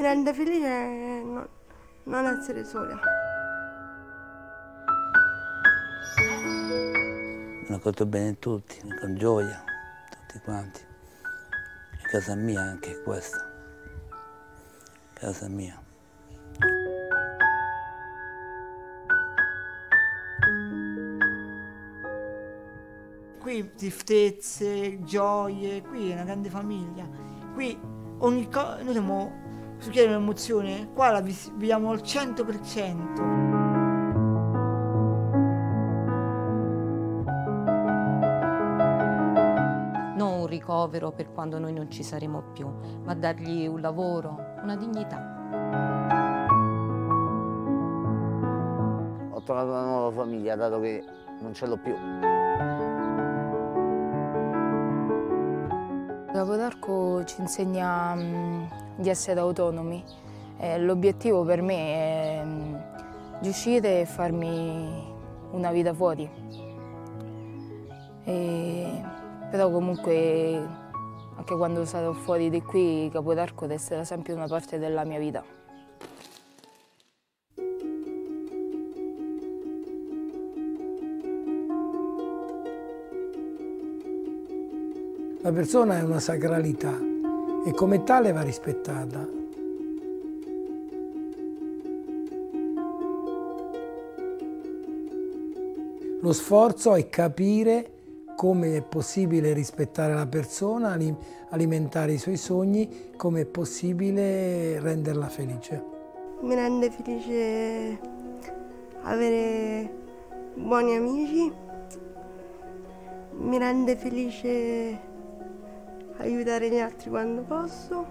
mi rende felice non, non essere sola. Mi accolto bene tutti, con gioia, tutti quanti. E casa mia anche questa. Casa mia. Qui tristezze, gioie, qui è una grande famiglia. Qui ogni cosa, noi siamo, su chiede un'emozione, qua la viviamo al 100%. ricovero per quando noi non ci saremo più, ma dargli un lavoro, una dignità. Ho trovato una nuova famiglia dato che non ce l'ho più. Capodarco ci insegna um, di essere autonomi. Eh, l'obiettivo per me è di uscire e farmi una vita fuori. E, però comunque anche quando sarò fuori di qui Capodarco resterà sempre una parte della mia vita. La persona è una sacralità e come tale va rispettata. Lo sforzo è capire come è possibile rispettare la persona, alimentare i suoi sogni, come è possibile renderla felice. Mi rende felice avere buoni amici, mi rende felice aiutare gli altri quando posso.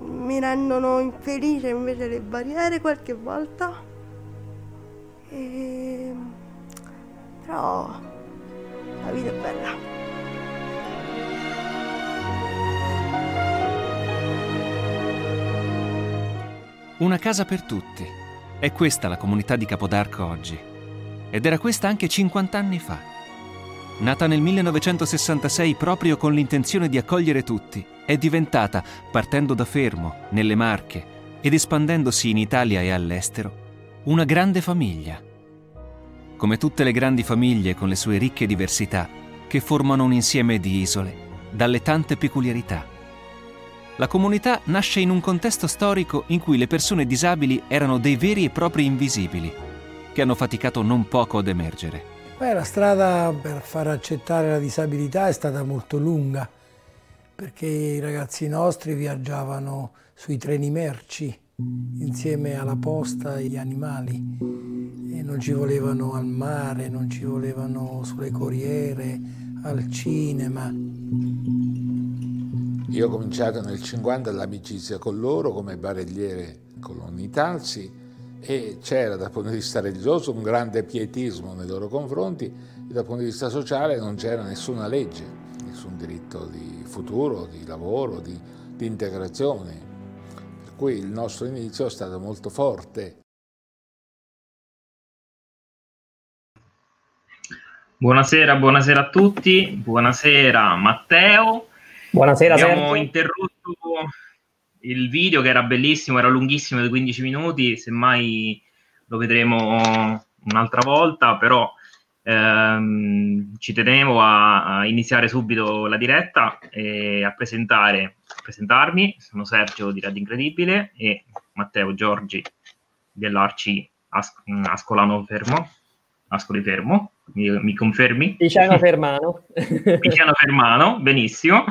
Mi rendono infelice invece le barriere qualche volta. E... Però la vita è bella. Una casa per tutti. È questa la comunità di Capodarco oggi. Ed era questa anche 50 anni fa. Nata nel 1966 proprio con l'intenzione di accogliere tutti, è diventata, partendo da Fermo, nelle Marche ed espandendosi in Italia e all'estero, una grande famiglia. Come tutte le grandi famiglie con le sue ricche diversità, che formano un insieme di isole, dalle tante peculiarità. La comunità nasce in un contesto storico in cui le persone disabili erano dei veri e propri invisibili, che hanno faticato non poco ad emergere. Beh, la strada per far accettare la disabilità è stata molto lunga, perché i ragazzi nostri viaggiavano sui treni merci insieme alla posta e agli animali e non ci volevano al mare, non ci volevano sulle corriere, al cinema. Io ho cominciato nel 50 l'amicizia con loro come barelliere con Talsi e c'era dal punto di vista religioso un grande pietismo nei loro confronti e dal punto di vista sociale non c'era nessuna legge, nessun diritto di futuro, di lavoro, di, di integrazione. Per cui il nostro inizio è stato molto forte. Buonasera, buonasera a tutti, buonasera Matteo. Buonasera, Abbiamo Sergio. interrotto il video che era bellissimo, era lunghissimo di 15 minuti, semmai lo vedremo un'altra volta, però ehm, ci tenevo a, a, iniziare subito la diretta e a presentare, a presentarmi. Sono Sergio di Radio Incredibile e Matteo Giorgi dell'Arci As- Ascolano Fermo. Ascoli Fermo, mi, mi confermi? Piciano Fermano. Piciano Fermano, benissimo.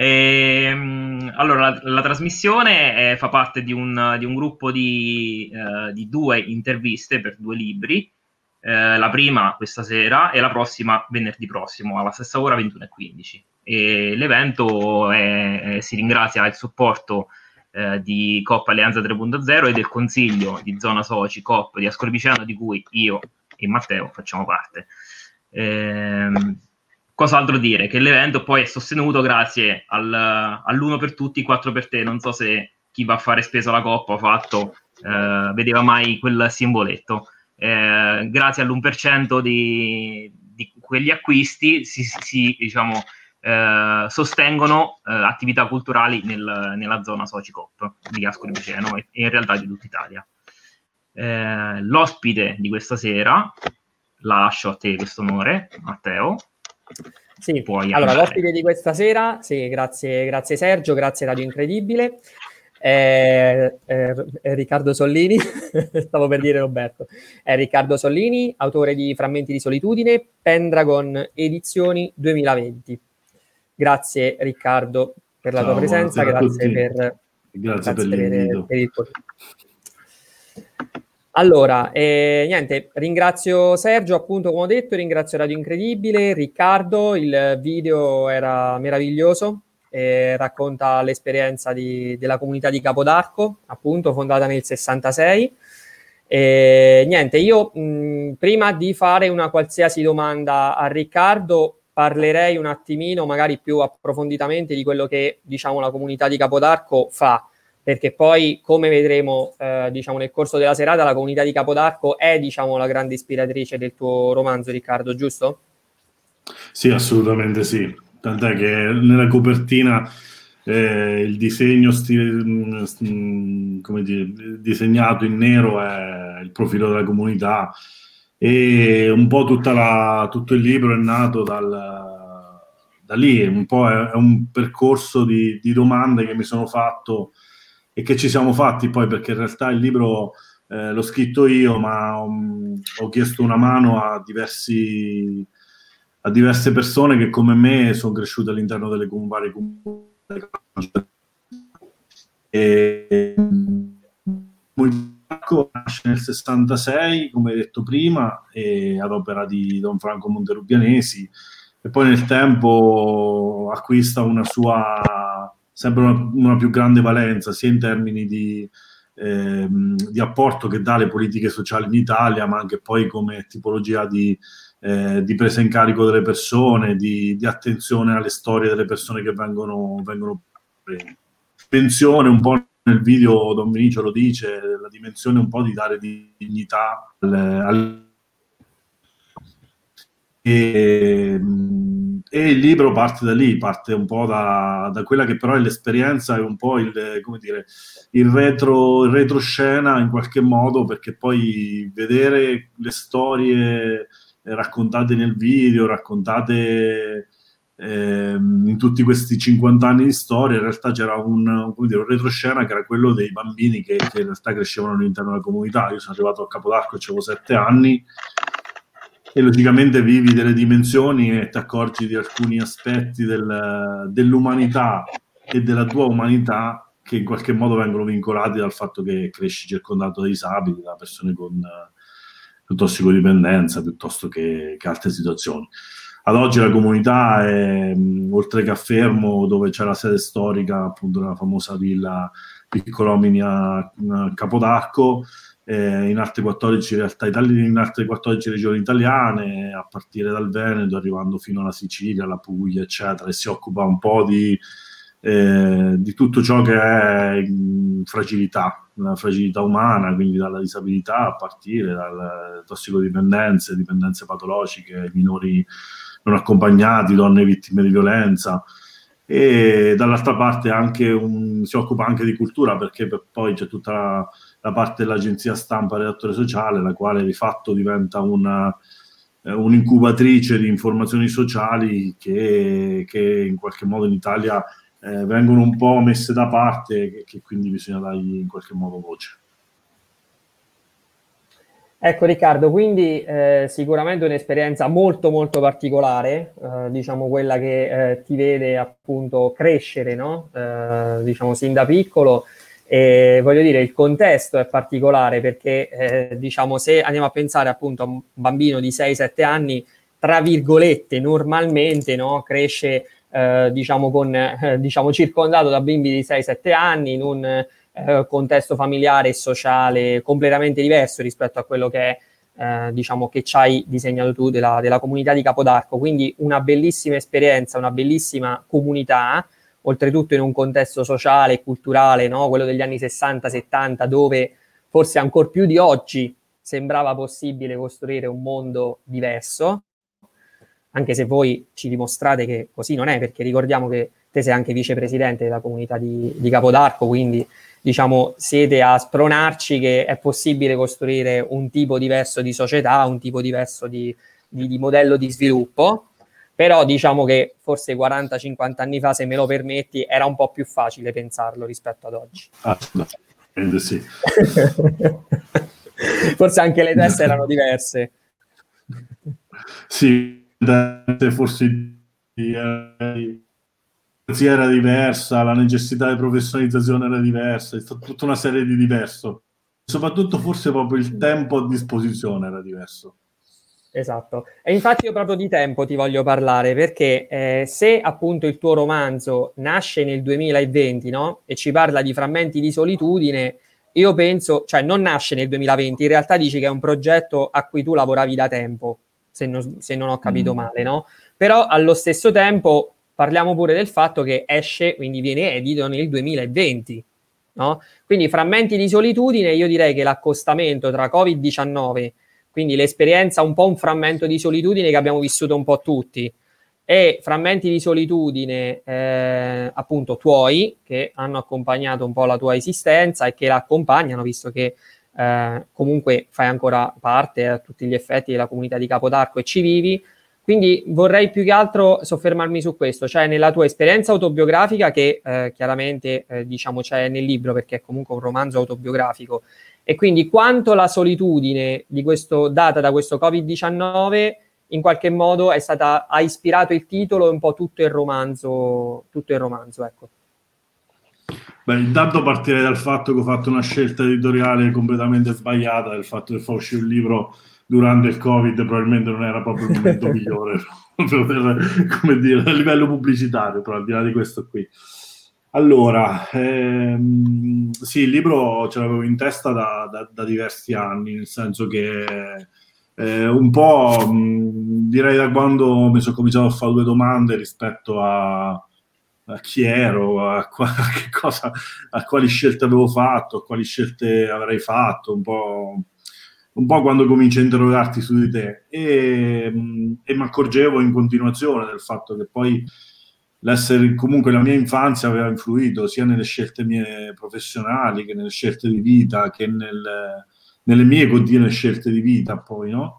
E, ehm, allora, la, la trasmissione è, fa parte di un, di un gruppo di, uh, di, due interviste per due libri. Uh, la prima questa sera e la prossima venerdì prossimo alla stessa ora 21.15. E l'evento è, si ringrazia il supporto uh, di Coppa Alleanza 3.0 e del consiglio di zona soci Cop di Ascoli Piceno di cui io e Matteo facciamo parte. Ehm, Cos'altro dire? Che l'evento poi è sostenuto grazie al, all'uno per tutti, quattro per te. Non so se chi va a fare speso alla coppa ha fatto, eh, vedeva mai quel simboletto. Eh, grazie all'1% di, di quegli acquisti si, si, diciamo, eh, sostengono eh, attività culturali nel, nella zona Socicop di Ascoli Piceno e, e in realtà di tutta Italia. Eh, l'ospite di questa sera, lascio a te questo onore, Matteo. Sì, Puoi allora andare. l'ospite di questa sera, sì, grazie, grazie Sergio, grazie Radio Incredibile. È, è, è Riccardo Sollini, stavo per dire Roberto, è Riccardo Sollini, autore di Frammenti di solitudine, Pendragon Edizioni 2020. Grazie Riccardo per la Ciao, tua presenza, grazie per, grazie, grazie per. Per il allora, eh, niente, ringrazio Sergio, appunto, come ho detto, ringrazio Radio Incredibile, Riccardo, il video era meraviglioso, eh, racconta l'esperienza di, della comunità di Capodarco, appunto, fondata nel 66. E, niente, io mh, prima di fare una qualsiasi domanda a Riccardo, parlerei un attimino, magari più approfonditamente, di quello che, diciamo, la comunità di Capodarco fa perché poi, come vedremo eh, diciamo, nel corso della serata, la comunità di Capodarco è diciamo, la grande ispiratrice del tuo romanzo, Riccardo, giusto? Sì, assolutamente sì. Tant'è che nella copertina eh, il disegno stile, mh, mm, come dire, disegnato in nero è il profilo della comunità e un po' la, tutto il libro è nato dal, da lì, un po' è, è un percorso di, di domande che mi sono fatto e che ci siamo fatti poi perché in realtà il libro eh, l'ho scritto io, ma um, ho chiesto una mano a, diversi, a diverse persone che come me sono cresciute all'interno delle varie comunità. E, Multiparco nasce nel 66, come detto prima, ad opera di Don Franco Monterubianesi, e poi nel tempo acquista una sua sempre una, una più grande valenza, sia in termini di, ehm, di, apporto che dà alle politiche sociali in Italia, ma anche poi come tipologia di, eh, di presa in carico delle persone, di, di, attenzione alle storie delle persone che vengono, vengono pensione un po' nel video Don Vinicio lo dice, la dimensione un po' di dare dignità alle, alle e, e, il libro parte da lì, parte un po' da, da, quella che però è l'esperienza e un po' il, come dire, il, retro, il retroscena in qualche modo, perché poi vedere le storie raccontate nel video, raccontate eh, in tutti questi 50 anni di storia, in realtà c'era un, dire, un retroscena che era quello dei bambini che, che in realtà crescevano all'interno della comunità. Io sono arrivato a Capodarco, avevo 7 anni e logicamente vivi delle dimensioni e ti accorgi di alcuni aspetti del, dell'umanità e della tua umanità che in qualche modo vengono vincolati dal fatto che cresci circondato da disabili, da persone con, con tossicodipendenza piuttosto che, che, altre situazioni. Ad oggi la comunità è, oltre che a Fermo, dove c'è la sede storica appunto della famosa villa Piccolomini a Capodarco, eh, in altre 14 realtà italiane, in altre 14 regioni italiane, a partire dal Veneto, arrivando fino alla Sicilia, alla Puglia, eccetera, e si occupa un po' di, eh, di tutto ciò che è fragilità, la fragilità umana, quindi dalla disabilità a partire dalle tossicodipendenze, dipendenze patologiche, minori non accompagnati, donne vittime di violenza. E dall'altra parte un, si occupa anche di cultura perché per poi c'è tutta la parte dell'agenzia stampa redattore sociale, la quale di fatto diventa una, eh, un'incubatrice di informazioni sociali che, che, in qualche modo in Italia eh, vengono un po' messe da parte e che, che quindi bisogna dargli in qualche modo voce. Ecco Riccardo, quindi eh, sicuramente un'esperienza molto molto particolare, eh, diciamo quella che eh, ti vede appunto crescere, no? Eh, diciamo sin da piccolo e voglio dire, il contesto è particolare perché, eh, diciamo, se andiamo a pensare appunto a un bambino di 6-7 anni, tra virgolette, normalmente no, cresce, eh, diciamo, con, eh, diciamo, circondato da bimbi di 6-7 anni in un eh, contesto familiare e sociale completamente diverso rispetto a quello che è, eh, diciamo, che ci hai disegnato tu della, della comunità di Capodarco. Quindi una bellissima esperienza, una bellissima comunità oltretutto in un contesto sociale e culturale, no? quello degli anni 60-70, dove forse ancora più di oggi sembrava possibile costruire un mondo diverso. anche se voi ci dimostrate che così non è, perché ricordiamo che te sei anche vicepresidente della comunità di, di Capodarco, quindi diciamo siete a spronarci che è possibile costruire un tipo diverso di società, un tipo diverso di, di, di modello di sviluppo, però diciamo che forse 40-50 anni fa, se me lo permetti, era un po' più facile pensarlo rispetto ad oggi. Assolutamente sì. forse anche le teste erano diverse. Sì, forse era diversa, la necessità di professionalizzazione era diversa, è stata tutta una serie di diverso. Soprattutto forse proprio il tempo a disposizione era diverso. Esatto, e infatti io proprio di tempo ti voglio parlare perché eh, se appunto il tuo romanzo nasce nel 2020 no? e ci parla di frammenti di solitudine, io penso, cioè non nasce nel 2020, in realtà dici che è un progetto a cui tu lavoravi da tempo, se non, se non ho capito mm. male, no? Però allo stesso tempo parliamo pure del fatto che esce, quindi viene edito nel 2020, no? Quindi frammenti di solitudine, io direi che l'accostamento tra Covid-19 quindi l'esperienza, un po' un frammento di solitudine che abbiamo vissuto un po' tutti, e frammenti di solitudine eh, appunto tuoi che hanno accompagnato un po' la tua esistenza e che la accompagnano visto che eh, comunque fai ancora parte a tutti gli effetti della comunità di Capodarco e ci vivi. Quindi vorrei più che altro soffermarmi su questo, cioè nella tua esperienza autobiografica che eh, chiaramente eh, diciamo c'è nel libro perché è comunque un romanzo autobiografico e quindi quanto la solitudine di questo, data da questo Covid-19 in qualche modo stata, ha ispirato il titolo e un po' tutto il romanzo, tutto il romanzo, ecco. Beh, intanto partirei dal fatto che ho fatto una scelta editoriale completamente sbagliata, del fatto che fa uscire un libro durante il Covid probabilmente non era proprio il momento migliore, per, come dire, a livello pubblicitario, però al di là di questo qui. Allora, ehm, sì, il libro ce l'avevo in testa da, da, da diversi anni, nel senso che eh, un po' mh, direi da quando mi sono cominciato a fare due domande rispetto a, a chi ero, a, qua, a, cosa, a quali scelte avevo fatto, a quali scelte avrei fatto, un po', un po quando cominci a interrogarti su di te. E, e mi accorgevo in continuazione del fatto che poi l'essere comunque la mia infanzia aveva influito sia nelle scelte mie professionali che nelle scelte di vita che nel, nelle mie continue scelte di vita poi no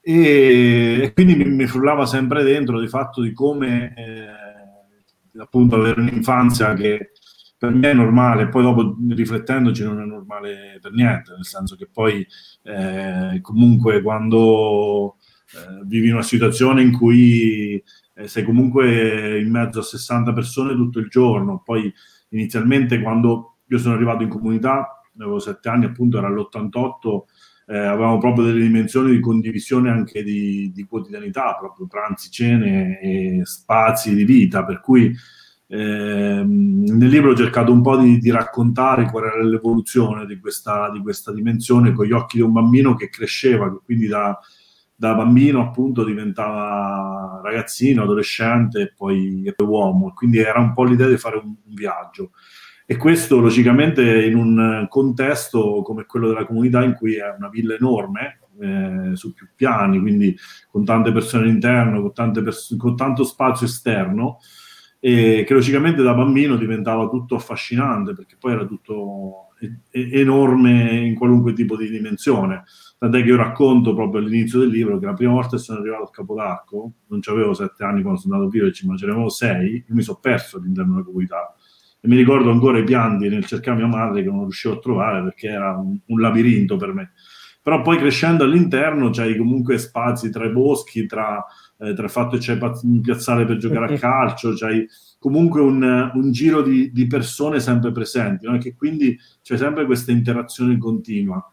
e, e quindi mi, mi, frullava sempre dentro di fatto di come eh, appunto avere un'infanzia che per me è normale, poi dopo riflettendoci non è normale per niente, nel senso che poi eh, comunque quando eh, vivi una situazione in cui eh, sei comunque in mezzo a 60 persone tutto il giorno. Poi inizialmente quando io sono arrivato in comunità, avevo 7 anni, appunto era l'88, eh, avevamo proprio delle dimensioni di condivisione anche di, di, quotidianità, proprio pranzi, cene e spazi di vita, per cui eh, nel libro ho cercato un po' di, di, raccontare qual era l'evoluzione di questa, di questa dimensione con gli occhi di un bambino che cresceva, quindi da da bambino appunto diventava ragazzino, adolescente e poi, e poi uomo, quindi era un po' l'idea di fare un, un, viaggio. E questo logicamente in un contesto come quello della comunità in cui è una villa enorme, eh, su più piani, quindi con tante persone all'interno, con, pers- con tanto spazio esterno, e che logicamente da bambino diventava tutto affascinante perché poi era tutto enorme in qualunque tipo di dimensione. Tant'è che io racconto proprio all'inizio del libro che la prima volta che sono arrivato a Capodarco, non avevo sette anni quando sono andato a Village, ma ce ne avevo sei, io mi sono perso all'interno della comunità. E mi ricordo ancora i pianti nel cercare mia madre che non riuscivo a trovare perché era un, un labirinto per me. Però poi crescendo all'interno c'hai comunque spazi tra i boschi, tra, eh, tra il fatto che c'è un piazzale per giocare a calcio, c'hai comunque un, un giro di, di, persone sempre presenti, no? che quindi c'è sempre questa interazione continua.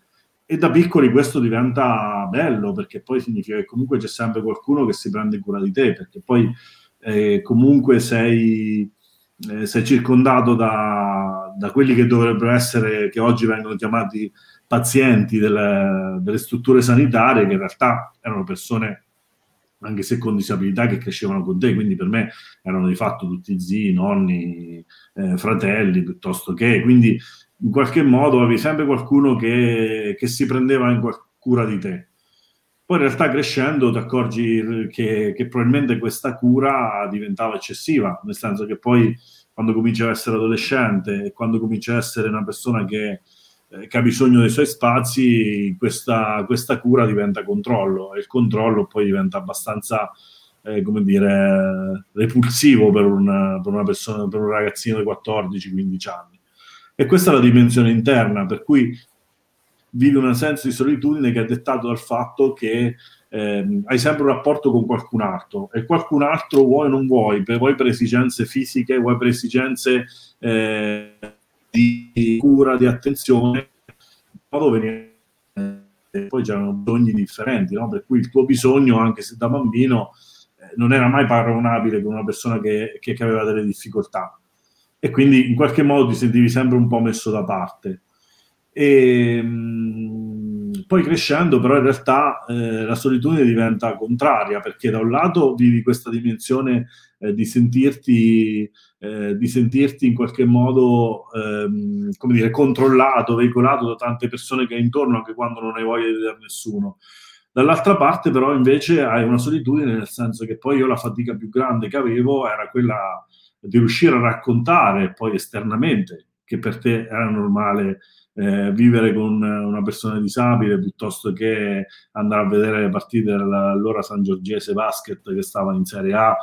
E da piccoli questo diventa bello perché poi significa che comunque c'è sempre qualcuno che si prende cura di te, perché poi eh, comunque sei, eh, sei circondato da, da, quelli che dovrebbero essere, che oggi vengono chiamati pazienti delle, delle strutture sanitarie, che in realtà erano persone anche se con disabilità che crescevano con te, quindi per me erano di fatto tutti zii, nonni, eh, fratelli piuttosto che, quindi in qualche modo avevi sempre qualcuno che, che si prendeva in cura di te. Poi in realtà crescendo ti accorgi che, che, probabilmente questa cura diventava eccessiva, nel senso che poi quando cominci a essere adolescente e quando cominci a essere una persona che, eh, che ha bisogno dei suoi spazi, questa, questa, cura diventa controllo e il controllo poi diventa abbastanza, eh, come dire, repulsivo per una, per una persona, per un ragazzino di 14-15 anni. E questa è la dimensione interna, per cui vivi un senso di solitudine che è dettato dal fatto che eh, hai sempre un rapporto con qualcun altro e qualcun altro vuoi o non vuoi, per, vuoi per esigenze fisiche, vuoi per esigenze eh, di cura, di attenzione, modo venire poi c'erano bisogni differenti, no? per cui il tuo bisogno, anche se da bambino, eh, non era mai paragonabile con una persona che, che, che aveva delle difficoltà e quindi in qualche modo ti sentivi sempre un po' messo da parte. E, mh, poi crescendo, però, in realtà eh, la solitudine diventa contraria perché da un lato vivi questa dimensione eh, di, sentirti, eh, di sentirti in qualche modo ehm, come dire, controllato, veicolato da tante persone che hai intorno, anche quando non hai voglia di vedere nessuno. Dall'altra parte, però, invece hai una solitudine, nel senso che poi io la fatica più grande che avevo era quella di riuscire a raccontare poi esternamente che per te era normale eh, vivere con una persona disabile piuttosto che andare a vedere le partite dell'allora San Giorgese Basket che stava in Serie A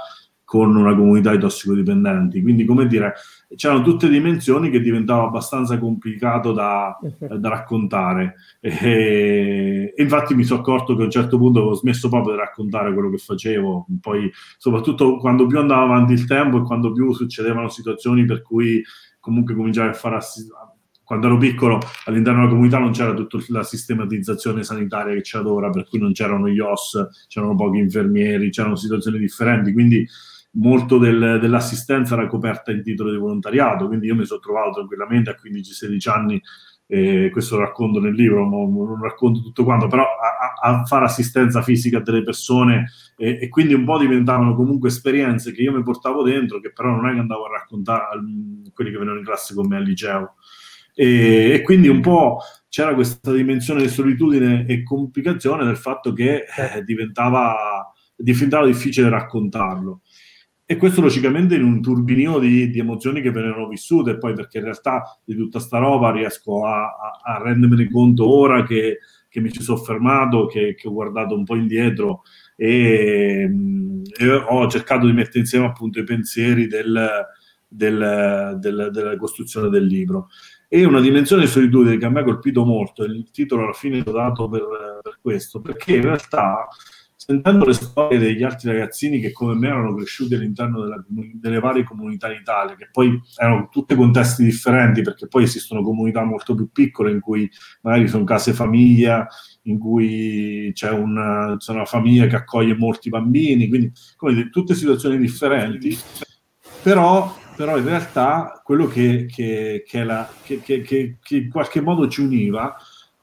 con una comunità di tossicodipendenti. Quindi, come dire, c'erano tutte dimensioni che diventava abbastanza complicato da, da raccontare. E, e, infatti mi sono accorto che a un certo punto avevo smesso proprio di raccontare quello che facevo. Poi, soprattutto quando più andava avanti il tempo e quando più succedevano situazioni per cui comunque cominciare a fare quando ero piccolo all'interno della comunità non c'era tutta la sistematizzazione sanitaria che c'è ad ora, per cui non c'erano gli OS, c'erano pochi infermieri, c'erano situazioni differenti, quindi molto del, dell'assistenza era coperta in titolo di volontariato, quindi io mi sono trovato tranquillamente a 15-16 anni, eh, questo lo racconto nel libro, non, racconto tutto quanto, però a, a, fare assistenza fisica a delle persone e, e, quindi un po' diventavano comunque esperienze che io mi portavo dentro, che però non è che andavo a raccontare a quelli che venivano in classe con me al liceo. E, e, quindi un po' c'era questa dimensione di solitudine e complicazione del fatto che eh, diventava, diventava, difficile raccontarlo. E questo logicamente in un turbinio di, di, emozioni che venivano vissute, poi perché in realtà di tutta sta roba riesco a, a, a rendermene conto ora che, che, mi ci sono fermato, che, che, ho guardato un po' indietro e, e, ho cercato di mettere insieme appunto i pensieri del, del, del, della costruzione del libro. E una dimensione di solitudine che a me ha colpito molto, il titolo alla fine l'ho dato per, per, questo, perché in realtà sentendo le storie degli altri ragazzini che come me erano cresciuti all'interno della, delle varie comunità in Italia, che poi erano tutti contesti differenti, perché poi esistono comunità molto più piccole in cui magari sono case famiglia, in cui c'è una, c'è una famiglia che accoglie molti bambini, quindi come dire, tutte situazioni differenti, però però in realtà quello che, che, che, la, che, in qualche modo ci univa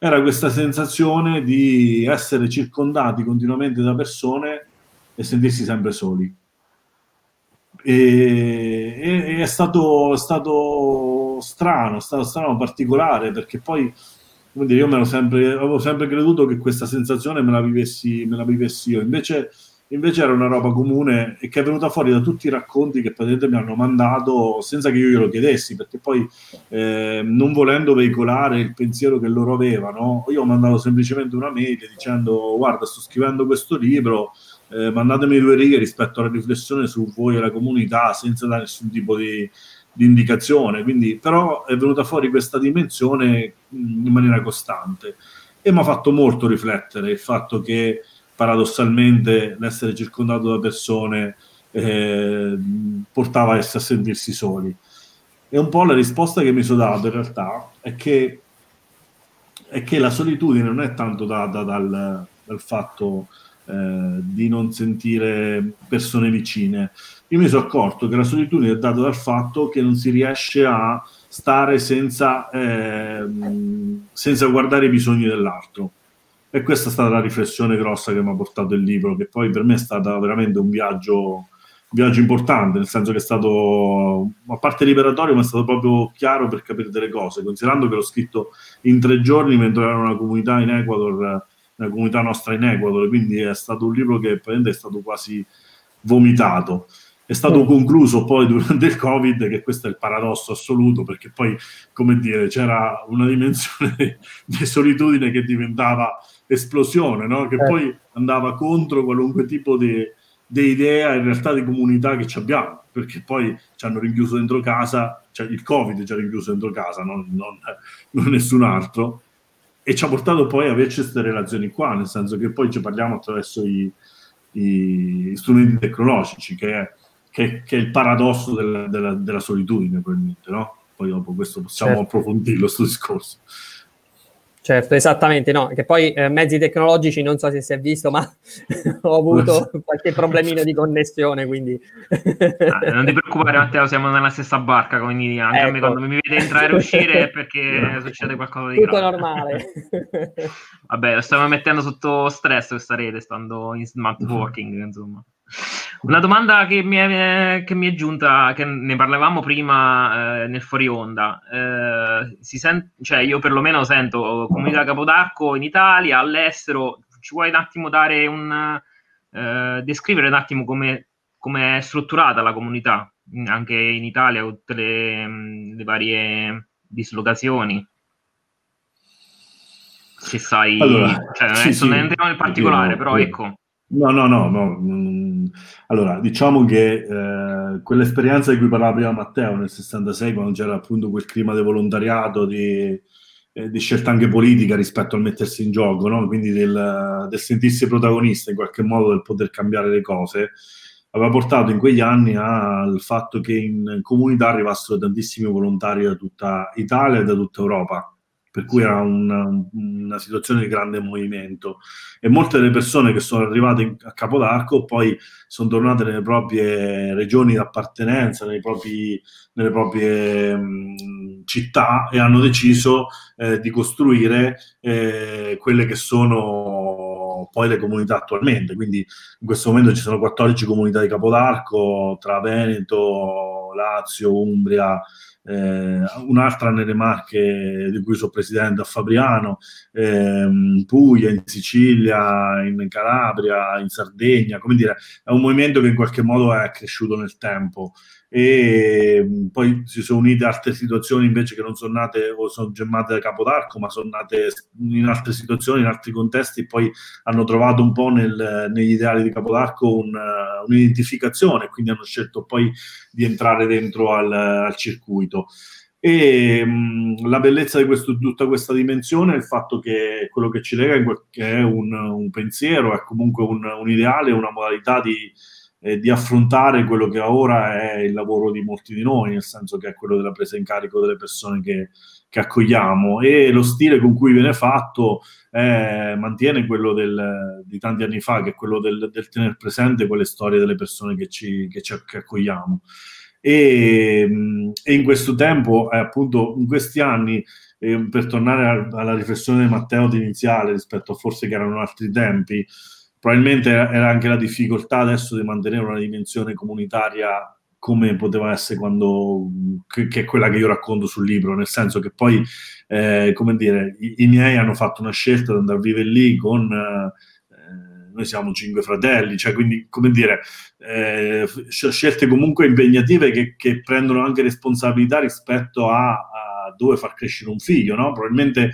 era questa sensazione di essere circondati continuamente da persone e sentirsi sempre soli. E, e è, stato, stato, strano, è stato strano, particolare, perché poi dire, io sempre, avevo sempre creduto che questa sensazione me la vivessi, me la vivessi io. Invece invece era una roba comune e che è venuta fuori da tutti i racconti che praticamente mi hanno mandato senza che io glielo chiedessi, perché poi eh, non volendo veicolare il pensiero che loro avevano, io ho mandato semplicemente una mail dicendo guarda sto scrivendo questo libro, eh, mandatemi due righe rispetto alla riflessione su voi e la comunità senza dare nessun tipo di, di indicazione, quindi però è venuta fuori questa dimensione in maniera costante. E mi ha fatto molto riflettere il fatto che paradossalmente l'essere circondato da persone eh, portava a sentirsi soli. E un po' la risposta che mi sono dato in realtà è che, è che la solitudine non è tanto data dal, dal fatto eh, di non sentire persone vicine. Io mi sono accorto che la solitudine è data dal fatto che non si riesce a stare senza, eh, senza guardare i bisogni dell'altro e questa è stata la riflessione grossa che mi ha portato il libro, che poi per me è stato veramente un viaggio, un viaggio importante, nel senso che è stato, a parte liberatorio, ma è stato proprio chiaro per capire delle cose, considerando che l'ho scritto in tre giorni mentre ero in una comunità in Ecuador nella comunità nostra in Ecuador, quindi è stato un libro che è stato quasi vomitato. È stato concluso poi durante il Covid, che questo è il paradosso assoluto, perché poi, come dire, c'era una dimensione di solitudine che diventava esplosione, no? che eh. poi andava contro qualunque tipo di, di idea in realtà di comunità che abbiamo, perché poi ci hanno rinchiuso dentro casa, cioè il Covid ci ha rinchiuso dentro casa, non, non, non nessun altro, e ci ha portato poi a averci queste relazioni qua, nel senso che poi ci parliamo attraverso i, i strumenti tecnologici, che è, che, che è il paradosso della, della, della, solitudine, probabilmente, no? Poi dopo questo possiamo certo. approfondirlo, questo discorso. Certo, esattamente, no, che poi eh, mezzi tecnologici non so se si è visto, ma ho avuto qualche problemino di connessione, quindi... ah, non ti preoccupare Matteo, siamo nella stessa barca, quindi anche ecco. a me ecco. quando mi vede entrare e uscire è perché succede qualcosa di Tutto grave. normale. Vabbè, lo stiamo mettendo sotto stress questa rete, stando in smart working, insomma. Una domanda che mi, è, che mi è giunta, che ne parlavamo prima eh, nel fuori onda. Eh, si sent- cioè io perlomeno sento comunità Capodarco in Italia, all'estero. Ci vuoi un attimo dare un... Eh, descrivere un attimo come è strutturata la comunità, anche in Italia, con tutte le, le varie dislocazioni? Se sai, allora, cioè, sì, adesso sì, non entriamo nel particolare, però ecco. No, no, no, no. Allora, diciamo che eh, quell'esperienza di cui parlava prima Matteo nel 66, quando c'era appunto quel clima di volontariato, di, eh, di scelta anche politica rispetto al mettersi in gioco, no? quindi del, del, sentirsi protagonista in qualche modo, del poter cambiare le cose, aveva portato in quegli anni al fatto che in comunità arrivassero tantissimi volontari da tutta Italia e da tutta Europa per cui era una, una, situazione di grande movimento e molte delle persone che sono arrivate in, a Capodarco poi sono tornate nelle proprie regioni di appartenenza, propri, nelle proprie mh, città e hanno deciso eh, di costruire eh, quelle che sono poi le comunità attualmente. Quindi in questo momento ci sono 14 comunità di Capodarco tra Veneto, Lazio, Umbria, eh, un'altra nelle Marche di cui sono presidente a Fabriano, eh, in Puglia, in Sicilia, in Calabria, in Sardegna, come dire, è un movimento che in qualche modo è cresciuto nel tempo e poi si sono unite altre situazioni invece che non sono nate o sono gemmate da capodarco ma sono nate in altre situazioni, in altri contesti poi hanno trovato un po' nel, negli ideali di capodarco un, un'identificazione quindi hanno scelto poi di entrare dentro al, al circuito. E mh, la bellezza di questo, tutta questa dimensione è il fatto che quello che ci lega è un, un pensiero, è comunque un, un ideale, una modalità di, eh, di affrontare quello che ora è il lavoro di molti di noi, nel senso che è quello della presa in carico delle persone che, che accogliamo e lo stile con cui viene fatto eh, mantiene quello del, di tanti anni fa, che è quello del, del tenere presente quelle storie delle persone che, ci, che, ci, che accogliamo. E, e, in questo tempo, eh, appunto, in questi anni, eh, per tornare a, alla riflessione di Matteo iniziale rispetto a forse che erano altri tempi, probabilmente era anche la difficoltà adesso di mantenere una dimensione comunitaria come poteva essere quando, che, che, è quella che io racconto sul libro, nel senso che poi, eh, come dire, i, i, miei hanno fatto una scelta di andare a vivere lì con, eh, noi siamo cinque fratelli, cioè quindi, come dire, eh, scelte comunque impegnative che, che, prendono anche responsabilità rispetto a, a dove far crescere un figlio, no? Probabilmente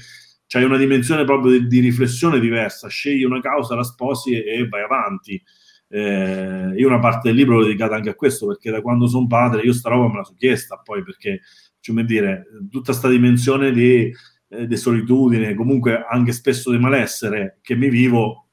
c'hai una dimensione proprio di, di, riflessione diversa, scegli una causa, la sposi e, e vai avanti. Eh, io una parte del libro l'ho dedicata anche a questo, perché da quando sono padre io sta roba me la sono chiesta poi, perché, cioè, dire, tutta questa dimensione di, eh, di solitudine, comunque anche spesso di malessere che mi vivo,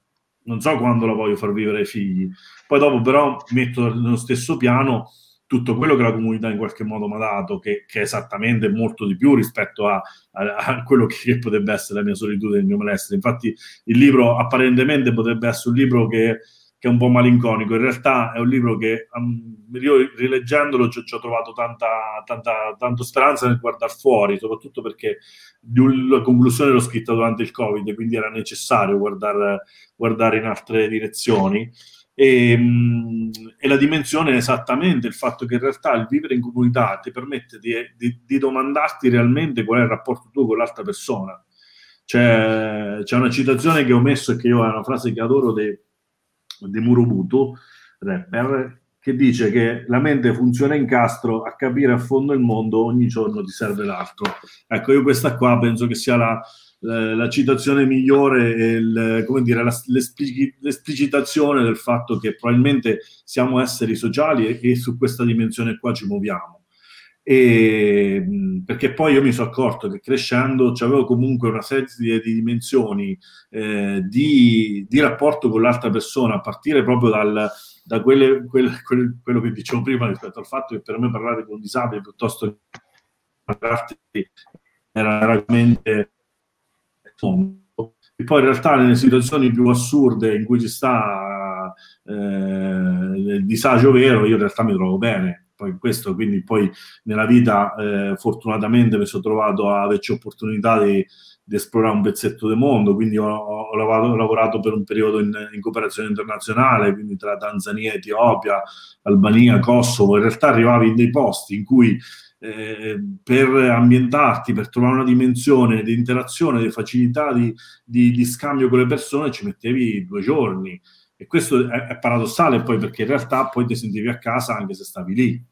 non so quando la voglio far vivere ai figli. Poi dopo però metto nello stesso piano tutto quello che la comunità in qualche modo mi ha dato, che, che, è esattamente molto di più rispetto a, a, a quello che, che, potrebbe essere la mia solitudine, il mio malessere. Infatti il libro apparentemente potrebbe essere un libro che, che, è un po' malinconico, in realtà è un libro che um, io rileggendolo ci, ci ho trovato tanta, tanta, tanto speranza nel guardare fuori, soprattutto perché la conclusione l'ho scritta durante il Covid, quindi era necessario guardare, guardare in altre direzioni. E, mm, e, la dimensione è esattamente il fatto che in realtà il vivere in comunità ti permette di, di, di domandarti realmente qual è il rapporto tuo con l'altra persona. c'è, c'è una citazione che ho messo e che io è una frase che adoro di Murobutu, rapper, che dice che la mente funziona in castro, a capire a fondo il mondo ogni giorno ti serve l'altro. Ecco, io questa qua penso che sia la, la, la citazione migliore e il, come dire, la, l'esplicitazione del fatto che probabilmente siamo esseri sociali e, e su questa dimensione qua ci muoviamo. E, perché poi io mi sono accorto che crescendo avevo comunque una serie di dimensioni eh, di, di, rapporto con l'altra persona, a partire proprio dal, da quelle, quelle, quelle, quello che dicevo prima rispetto al fatto che per me parlare con disabili piuttosto che parlarti era veramente e poi in realtà nelle situazioni più assurde in cui ci sta eh, il disagio vero, io in realtà mi trovo bene. Poi questo, quindi poi nella vita eh, fortunatamente mi sono trovato a averci opportunità di, di, esplorare un pezzetto del mondo, quindi ho, ho, lavorato, ho lavorato, per un periodo in, in, cooperazione internazionale, quindi tra Tanzania, Etiopia, Albania, Kosovo, in realtà arrivavi in dei posti in cui eh, per ambientarti, per trovare una dimensione di interazione, di facilità di, di, di, scambio con le persone, ci mettevi due giorni. E questo è, è, paradossale poi perché in realtà poi ti sentivi a casa anche se stavi lì.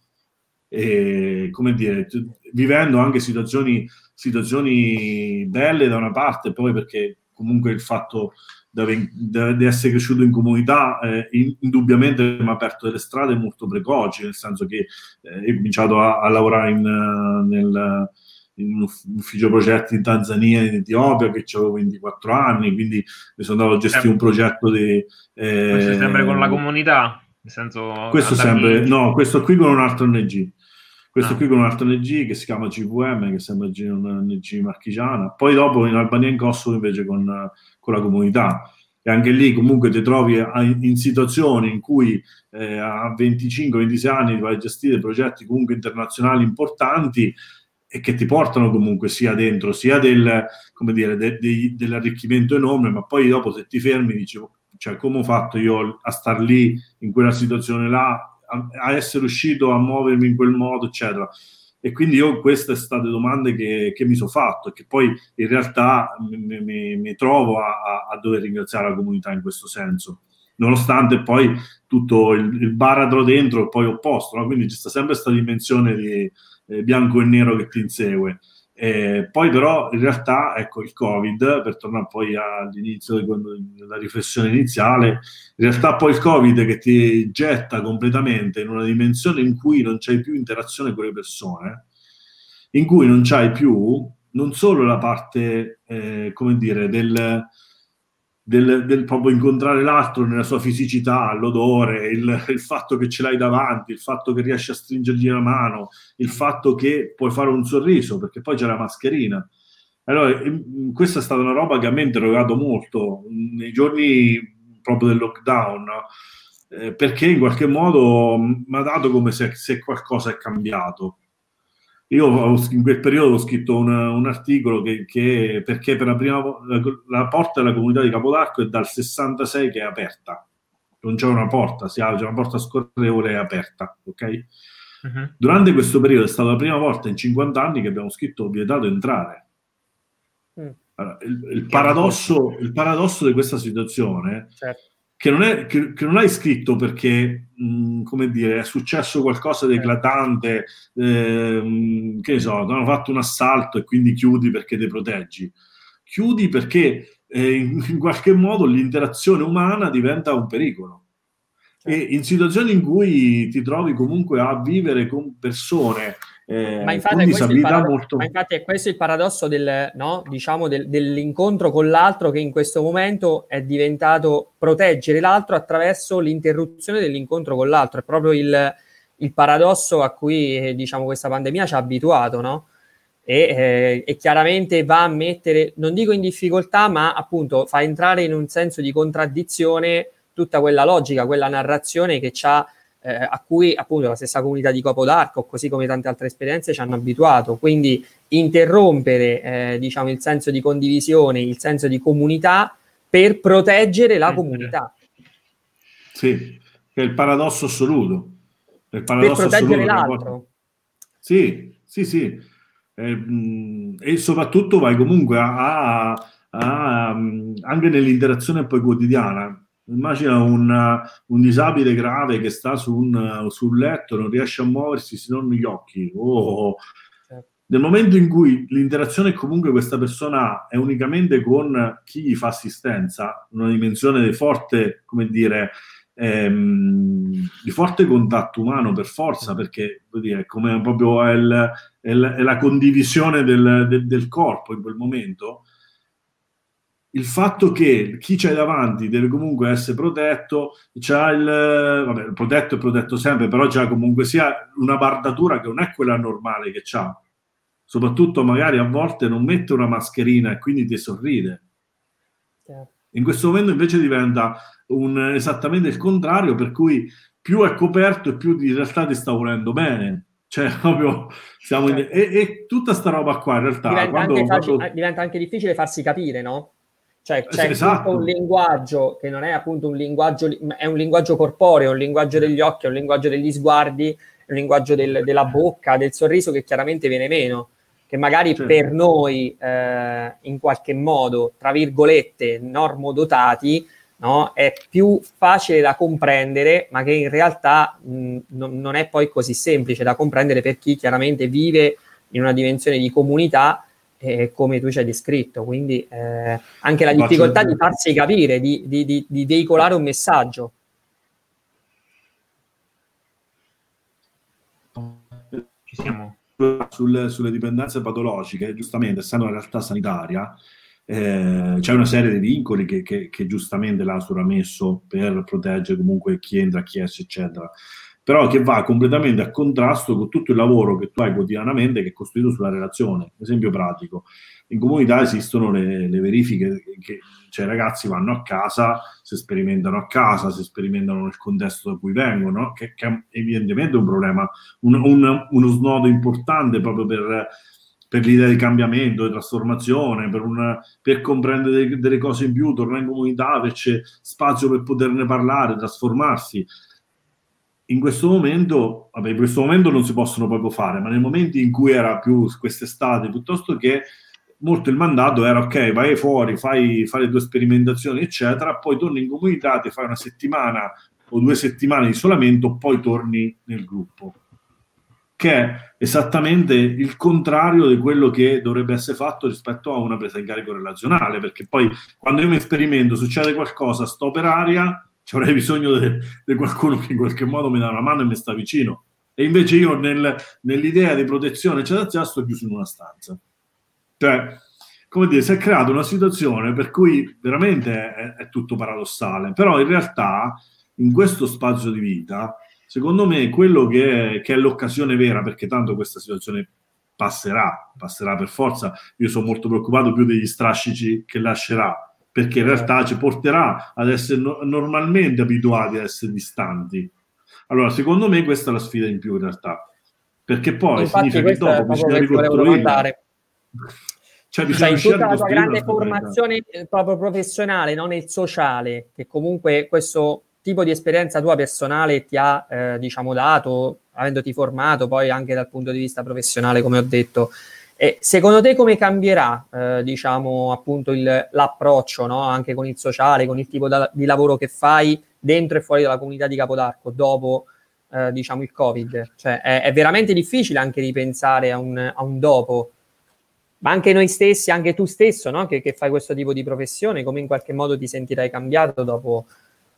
E, come dire, vivendo anche situazioni, situazioni belle da una parte, poi perché comunque il fatto di essere cresciuto in comunità, eh, indubbiamente mi ha aperto delle strade molto precoci, nel senso che eh, ho cominciato a, a lavorare in, uh, nel, in un ufficio progetti in Tanzania e in Etiopia che avevo 24 anni, quindi mi sono andato a gestire eh, un progetto di... Eh, questo sempre con la comunità? Nel senso, questo sempre, no, questo qui con un altro ONG. Questo ah. qui con un altro ONG che si chiama GVM, che sembra una ONG marchigiana. Poi dopo in Albania e in Kosovo invece con con la comunità. E anche lì comunque ti trovi in situazioni in cui eh, a 25-26 anni vai a gestire progetti comunque internazionali importanti e che ti portano comunque sia dentro, sia del, come dire, de, de, dell'arricchimento enorme, ma poi dopo se ti fermi dici, cioè come ho fatto io a star lì in quella situazione là, a, essere riuscito a muovermi in quel modo, eccetera. E quindi io queste sono state domande che, che mi sono fatto e che poi in realtà mi, mi, mi trovo a, a, dover ringraziare la comunità in questo senso, nonostante poi tutto il, il baratro dentro poi opposto, no? quindi c'è sempre questa dimensione di eh, bianco e nero che ti insegue. Eh, poi però in realtà ecco il Covid, per tornare poi all'inizio della riflessione iniziale, in realtà poi il Covid che ti getta completamente in una dimensione in cui non c'hai più interazione con le persone, in cui non c'hai più non solo la parte, eh, come dire, del, del, del, proprio incontrare l'altro nella sua fisicità, l'odore, il, il, fatto che ce l'hai davanti, il fatto che riesci a stringergli la mano, il fatto che puoi fare un sorriso, perché poi c'è la mascherina. Allora, questa è stata una roba che a me ha interrogato molto nei giorni proprio del lockdown, eh, perché in qualche modo mi ha dato come se, se qualcosa è cambiato. Io in quel periodo ho scritto un, un articolo che, che, perché per la prima volta la porta della comunità di Capodarco è dal 66 che è aperta. Non c'è una porta, si ha, c'è una porta scorrevole aperta, ok? Uh-huh. Durante questo periodo è stata la prima volta in 50 anni che abbiamo scritto vietato entrare. Mm. Allora, il, il, paradosso, il, paradosso, di questa situazione certo che non, è, che, che non hai scritto perché, mh, come dire, è successo qualcosa di eclatante, eh, che ne so, hanno fatto un assalto e quindi chiudi perché ti proteggi. Chiudi perché eh, in, in, qualche modo l'interazione umana diventa un pericolo. E certo. in situazioni in cui ti trovi comunque a vivere con persone eh, ma, infatti parado- molto... ma, infatti è questo il paradosso del, no? diciamo del, dell'incontro con l'altro che in questo momento è diventato proteggere l'altro attraverso l'interruzione dell'incontro con l'altro. È proprio il, il paradosso a cui eh, diciamo, questa pandemia ci ha abituato, no? E, eh, e, chiaramente va a mettere, non dico in difficoltà, ma appunto fa entrare in un senso di contraddizione tutta quella logica, quella narrazione che ci ha eh, a cui appunto la stessa comunità di Capodarco, così come tante altre esperienze, ci hanno abituato. Quindi interrompere eh, diciamo, il senso di condivisione, il senso di comunità per proteggere la comunità. Sì, è il paradosso assoluto. Il paradosso per proteggere assoluto, l'altro. Sì, sì, sì. Eh, e soprattutto vai comunque a, a a, anche nell'interazione poi quotidiana. Immagina un, un, disabile grave che sta su un, sul letto, non riesce a muoversi se non gli occhi. Oh, certo. Nel momento in cui l'interazione comunque questa persona è unicamente con chi gli fa assistenza, una dimensione di forte, come dire, ehm, di forte contatto umano per forza, perché dire, come proprio è, il, è la condivisione del, del, del, corpo in quel momento, il fatto che chi c'è davanti deve comunque essere protetto, c'ha il, vabbè, protetto è protetto sempre, però c'ha comunque sia una bardatura che non è quella normale che c'ha. Soprattutto magari a volte non mette una mascherina e quindi ti sorride. Certo. In questo momento invece diventa un, esattamente il contrario, per cui più è coperto e più in realtà ti sta volendo bene. Cioè, proprio siamo in, e, e, tutta sta roba qua in realtà diventa, quando, anche facile, quando... diventa anche difficile farsi capire, no? Cioè c'è esatto. un linguaggio che non è appunto un linguaggio, è un linguaggio corporeo, un linguaggio degli occhi, un linguaggio degli sguardi, un linguaggio del, della bocca, del sorriso che chiaramente viene meno, che magari certo. per noi eh, in qualche modo, tra virgolette, normodotati, no, è più facile da comprendere, ma che in realtà mh, non, non è poi così semplice da comprendere per chi chiaramente vive in una dimensione di comunità eh, come tu ci hai descritto, quindi eh, anche la difficoltà di farsi capire, di, di, di, di veicolare un messaggio. Ci siamo. Sul, sulle dipendenze patologiche, giustamente, essendo una realtà sanitaria, eh, c'è una serie di vincoli che, che, che giustamente l'ASUR ha messo per proteggere comunque chi entra, chi esce, eccetera però che va completamente a contrasto con tutto il lavoro che tu hai quotidianamente che è costruito sulla relazione. Esempio pratico, in comunità esistono le, le verifiche che cioè, i ragazzi vanno a casa, si sperimentano a casa, si sperimentano nel contesto da cui vengono, che, che è evidentemente un problema, un, un, uno snodo importante proprio per, per l'idea di cambiamento, di trasformazione, per, una, per comprendere delle, delle, cose in più, tornare in comunità, averci spazio per poterne parlare, trasformarsi in questo momento, vabbè, in questo momento non si possono proprio fare, ma nei momenti in cui era più quest'estate, piuttosto che molto il mandato era ok, vai fuori, fai, fai le tue sperimentazioni, eccetera, poi torni in comunità, ti fai una settimana o due settimane di isolamento, poi torni nel gruppo. Che è esattamente il contrario di quello che dovrebbe essere fatto rispetto a una presa in carico relazionale, perché poi quando io mi sperimento, succede qualcosa, sto per aria, ci avrei bisogno di qualcuno che in qualche modo mi dà una mano e mi sta vicino. E invece io nel, nell'idea di protezione, eccetera, eccetera, sto chiuso in una stanza. Cioè, come dire, si è creata una situazione per cui veramente è, è tutto paradossale, però in realtà in questo spazio di vita, secondo me, quello che è, che è l'occasione vera, perché tanto questa situazione passerà, passerà per forza, io sono molto preoccupato più degli strascici che lascerà, perché in realtà ci porterà ad essere no- normalmente abituati a essere distanti. Allora, secondo me questa è la sfida in più in realtà, perché poi Infatti, significa che dopo bisogna ricostruire. Cioè, bisogna cioè, tutta la tua grande formazione eh, proprio professionale, non nel sociale, che comunque questo tipo di esperienza tua personale ti ha, eh, diciamo, dato, avendoti formato poi anche dal punto di vista professionale, come ho detto, e secondo te come cambierà, eh, diciamo, appunto il, l'approccio, no? anche con il sociale, con il tipo da, di lavoro che fai dentro e fuori dalla comunità di Capodarco dopo, eh, diciamo, il Covid? Cioè, è, è, veramente difficile anche ripensare a un, a un, dopo, ma anche noi stessi, anche tu stesso, no? che, che, fai questo tipo di professione, come in qualche modo ti sentirai cambiato dopo,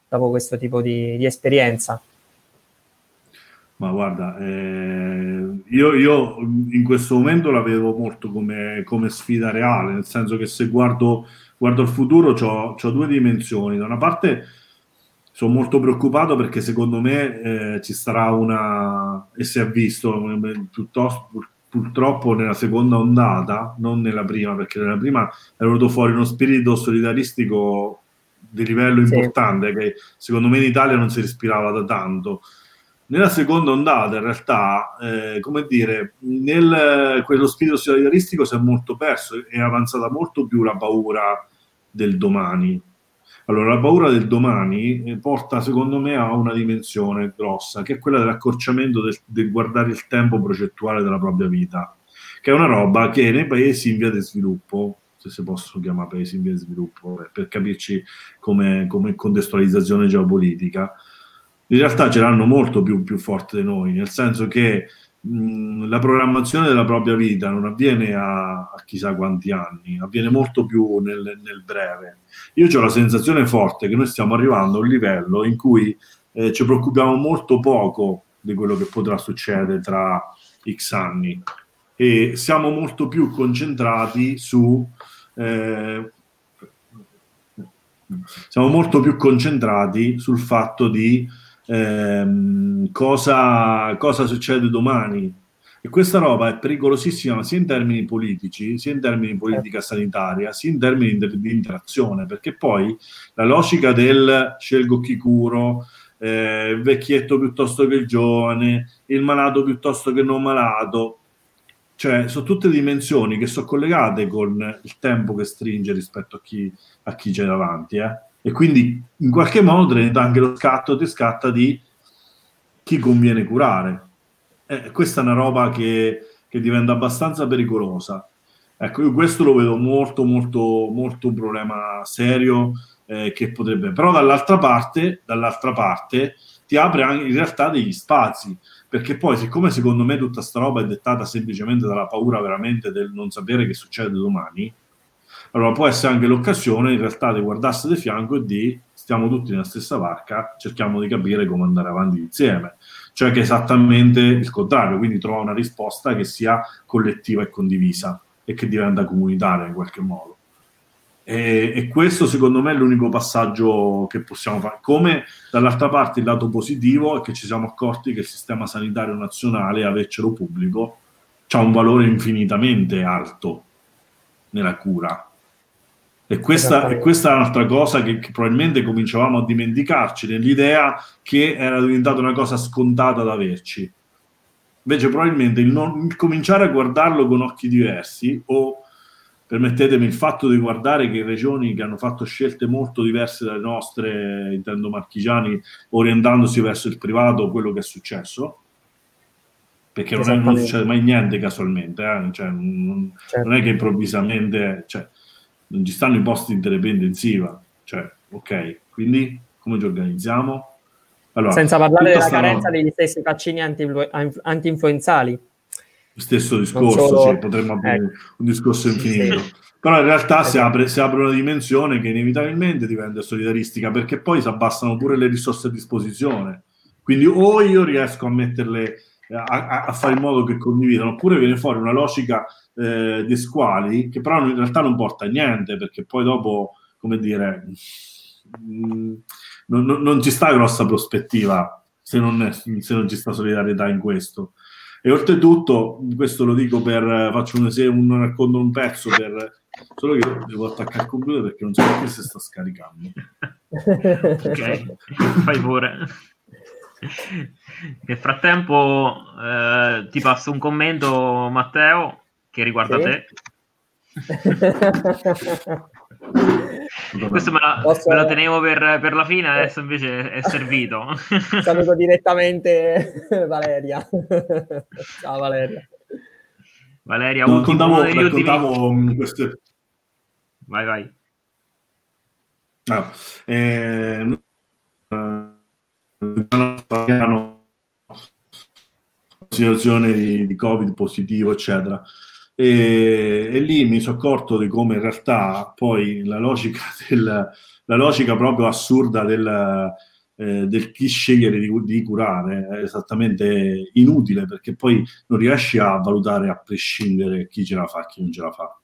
dopo questo tipo di, di esperienza? Ma guarda, eh, io, io, in questo momento la vedo molto come, come sfida reale, nel senso che se guardo, guardo il futuro ho due dimensioni. Da una parte sono molto preoccupato perché secondo me eh, ci sarà una, e si è visto piuttosto, purtroppo nella seconda ondata, non nella prima, perché nella prima è venuto fuori uno spirito solidaristico di livello importante sì. che secondo me in Italia non si respirava da tanto nella seconda ondata, in realtà, eh, come dire, nel quello spirito solidaristico si è molto perso, è avanzata molto più la paura del domani. Allora, la paura del domani eh, porta, secondo me, a una dimensione grossa, che è quella dell'accorciamento del, del guardare il tempo procettuale della propria vita, che è una roba che nei paesi in via di sviluppo se si possono chiamare paesi in via di sviluppo, per, per capirci come, come, contestualizzazione geopolitica, in realtà ce l'hanno molto più, più forte di noi, nel senso che mh, la programmazione della propria vita non avviene a, a chissà quanti anni, avviene molto più nel, nel breve. Io ho la sensazione forte che noi stiamo arrivando a un livello in cui eh, ci preoccupiamo molto poco di quello che potrà succedere tra X anni e siamo molto più concentrati su eh, siamo molto più concentrati sul fatto di ehm, cosa, cosa succede domani e questa roba è pericolosissima sia in termini politici, sia in termini di politica sanitaria, sia in termini di, di interazione, perché poi la logica del scelgo chi curo, eh, il vecchietto piuttosto che il giovane, il malato piuttosto che non malato. Cioè, sono tutte dimensioni che sono collegate con il tempo che stringe rispetto a chi, a chi c'è davanti. Eh? E quindi in qualche modo te anche lo scatto, ti scatta di chi conviene curare. Eh, questa è una roba che, che diventa abbastanza pericolosa. Ecco, io questo lo vedo molto, molto, molto un problema serio eh, che potrebbe, però dall'altra parte, dall'altra parte ti apre anche in realtà degli spazi, perché poi siccome secondo me tutta sta roba è dettata semplicemente dalla paura veramente del non sapere che succede domani, allora può essere anche l'occasione in realtà di guardarsi di fianco e di stiamo tutti nella stessa barca, cerchiamo di capire come andare avanti insieme. Cioè che è esattamente il contrario, quindi trova una risposta che sia collettiva e condivisa e che diventa comunitaria in qualche modo. E, e, questo secondo me è l'unico passaggio che possiamo fare. Come dall'altra parte il lato positivo è che ci siamo accorti che il sistema sanitario nazionale, avercelo pubblico, ha un valore infinitamente alto nella cura. E questa, e questa è un'altra cosa che, che, probabilmente cominciavamo a dimenticarci nell'idea che era diventata una cosa scontata da averci. Invece probabilmente il, non, il cominciare a guardarlo con occhi diversi o permettetemi il fatto di guardare che regioni che hanno fatto scelte molto diverse dalle nostre, intendo marchigiani, orientandosi verso il privato, quello che è successo, perché non, è, non succede mai niente casualmente, eh? cioè, non, certo. non, è che improvvisamente cioè, non ci stanno i posti in terapia intensiva, cioè, ok, quindi come ci organizziamo? Allora, Senza parlare della carenza degli stessi vaccini anti-influenzali stesso discorso, solo... cioè, potremmo aprire ecco. un discorso infinito. Sì. Però in realtà si, apre, si, apre, una dimensione che inevitabilmente diventa solidaristica perché poi si abbassano pure le risorse a disposizione. Quindi o io riesco a metterle a, a, fare in modo che condividano, oppure viene fuori una logica eh, di squali che però in realtà non porta a niente perché poi dopo, come dire, mh, mm, non, non, non, ci sta grossa prospettiva se non, se non ci sta solidarietà in questo. E oltretutto, questo lo dico per, faccio un, un racconto un pezzo per, solo che devo attaccare il computer perché non so perché si sta scaricando. ok, fai pure. Nel frattempo eh, ti passo un commento, Matteo, che riguarda sì? te. Questo me la, Posso... me la tenevo per, per, la fine, adesso invece è servito. Saluto direttamente Valeria. Ciao Valeria. Valeria, no, ultimo raccontavo, raccontavo ultimi... queste... Vai, vai. Ah, eh, situazione di, di Covid positivo, eccetera. E, e, lì mi sono accorto di come in realtà poi la logica, del, la logica proprio assurda del, eh, del chi scegliere di, di, curare è esattamente inutile perché poi non riesci a valutare a prescindere chi ce la fa e chi non ce la fa.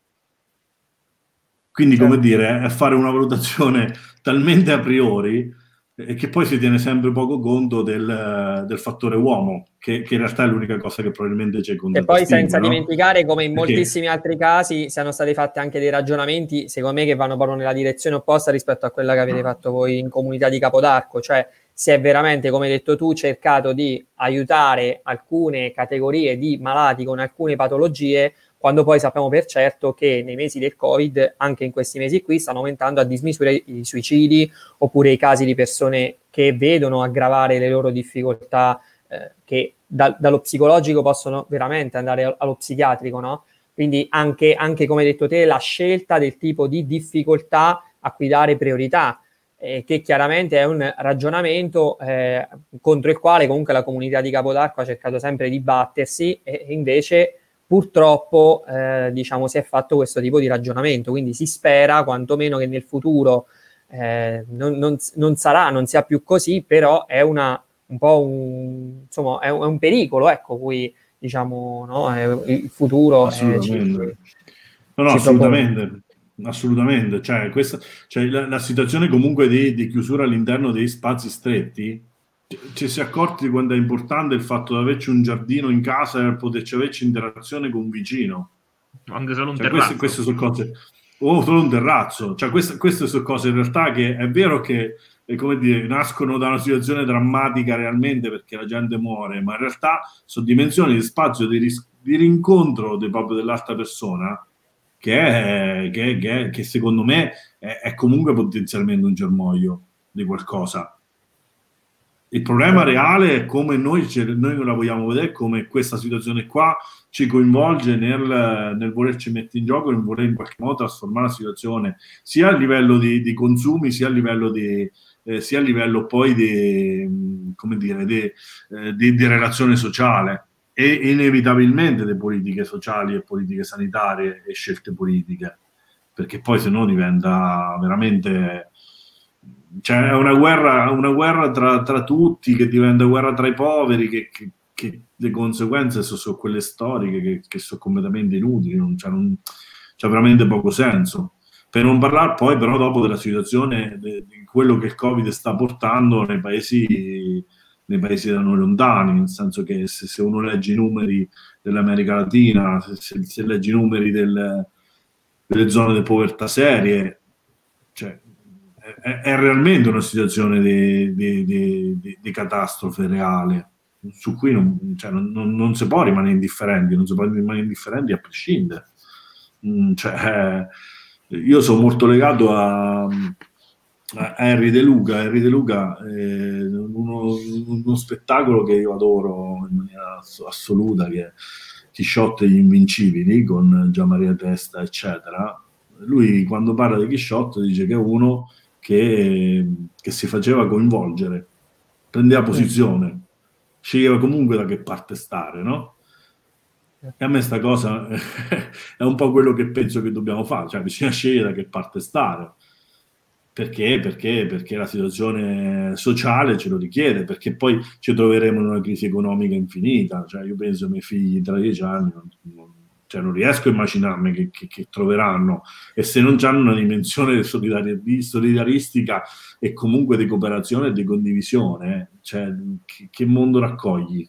Quindi, come certo. dire, è fare una valutazione talmente a priori e che poi si tiene sempre poco conto del, del fattore uomo, che, che, in realtà è l'unica cosa che probabilmente c'è con E poi senza no? dimenticare come in Perché... moltissimi altri casi siano stati fatti anche dei ragionamenti, secondo me, che vanno proprio nella direzione opposta rispetto a quella che avete fatto voi in comunità di Capodarco, cioè si è veramente, come hai detto tu, cercato di aiutare alcune categorie di malati con alcune patologie quando poi sappiamo per certo che nei mesi del Covid, anche in questi mesi qui, stanno aumentando a dismisura i suicidi oppure i casi di persone che vedono aggravare le loro difficoltà, eh, che da, dallo psicologico possono veramente andare allo psichiatrico, no? Quindi anche, anche come hai detto te, la scelta del tipo di difficoltà a cui dare priorità, eh, che chiaramente è un ragionamento eh, contro il quale comunque la comunità di Capodarco ha cercato sempre di battersi e invece purtroppo eh, diciamo si è fatto questo tipo di ragionamento, quindi si spera quantomeno che nel futuro eh, non, non, non, sarà, non sia più così, però è una, un po' un, insomma, è un, è un pericolo, ecco, cui diciamo, no, il futuro... Assolutamente. Eh, ci, no, no, assolutamente. Assolutamente, cioè, questa, cioè la, la, situazione comunque di, di, chiusura all'interno dei spazi stretti, ci si è accorti di quanto è importante il fatto di averci un giardino in casa e poterci averci interazione con un vicino. Anche solo un cioè, terrazzo. Queste, queste sono cose, o solo un terrazzo, cioè queste, queste sono cose in realtà che è vero che eh, come dire, nascono da una situazione drammatica realmente perché la gente muore, ma in realtà sono dimensioni di spazio di, ris- di rincontro de, proprio dell'altra persona che, è, che, che, che secondo me è, è, comunque potenzialmente un germoglio di qualcosa. Il problema reale è come noi, noi la vogliamo vedere, come questa situazione qua ci coinvolge nel, nel volerci mettere in gioco, nel voler in qualche modo trasformare la situazione sia a livello di, di consumi, sia a livello di, eh, sia a livello poi di, come dire, di, eh, di, di relazione sociale. E inevitabilmente le politiche sociali e politiche sanitarie e scelte politiche, perché poi se no diventa veramente... Cioè è una guerra, una guerra tra, tra, tutti che diventa guerra tra i poveri, che, che, che le conseguenze sono, sono quelle storiche che, che, sono completamente inutili, non, cioè c'è veramente poco senso. Per non parlare poi però dopo della situazione, di quello che il Covid sta portando nei paesi nei paesi da noi lontani, nel senso che se, se uno legge i numeri dell'America Latina, se, se legge i numeri del, delle zone di povertà serie, cioè, è, realmente una situazione di, di, di, di catastrofe reale su cui non, cioè, non, non, non, si può rimanere indifferenti, non si può rimanere indifferenti a prescindere. Mm, cioè, io sono molto legato a, Henry De Luca, Henry De Luca è uno, uno, spettacolo che io adoro in maniera assoluta, che è Chisciotte e gli Invincibili con Gian Maria Testa, eccetera. Lui quando parla di Chisciotte dice che uno che, che si faceva coinvolgere, prendeva posizione, sceglieva comunque da che parte stare, no? E a me sta cosa è un po' quello che penso che dobbiamo fare, cioè bisogna scegliere da che parte stare perché? Perché? Perché la situazione sociale ce lo richiede, perché poi ci troveremo in una crisi economica infinita. Cioè, io penso ai miei figli tra dieci anni, non, non, cioè non riesco a immaginarmi che, che, che, troveranno. E se non hanno una dimensione solidari- solidaristica e comunque di cooperazione e di condivisione, cioè, che, che mondo raccogli?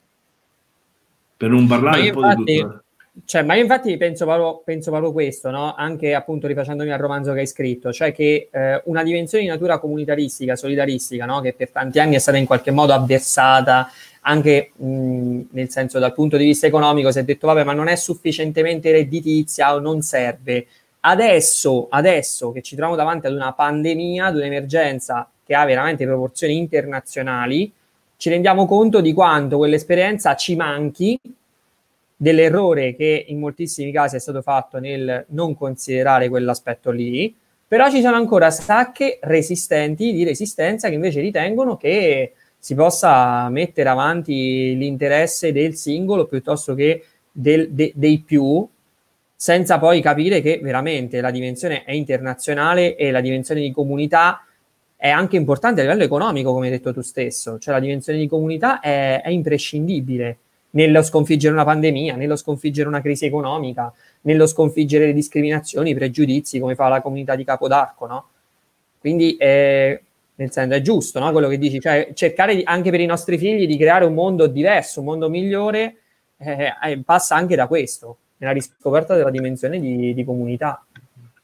Per non parlare un po' di tutto cioè, ma io infatti penso proprio, penso proprio questo, no? anche appunto rifacendomi al romanzo che hai scritto, cioè che eh, una dimensione di natura comunitaristica, solidaristica, no? che per tanti anni è stata in qualche modo avversata, anche mh, nel senso dal punto di vista economico, si è detto vabbè ma non è sufficientemente redditizia o non serve. Adesso, adesso che ci troviamo davanti ad una pandemia, ad un'emergenza che ha veramente proporzioni internazionali, ci rendiamo conto di quanto quell'esperienza ci manchi dell'errore che in moltissimi casi è stato fatto nel non considerare quell'aspetto lì, però ci sono ancora sacche resistenti di resistenza che invece ritengono che si possa mettere avanti l'interesse del singolo piuttosto che del, de, dei più, senza poi capire che veramente la dimensione è internazionale e la dimensione di comunità è anche importante a livello economico, come hai detto tu stesso, cioè la dimensione di comunità è, è imprescindibile nello sconfiggere una pandemia, nello sconfiggere una crisi economica, nello sconfiggere le discriminazioni, i pregiudizi, come fa la comunità di Capodarco, no? Quindi eh, nel senso è giusto, no? Quello che dici, cioè cercare di, anche per i nostri figli di creare un mondo diverso, un mondo migliore, eh, eh, passa anche da questo, nella riscoperta della dimensione di, di comunità.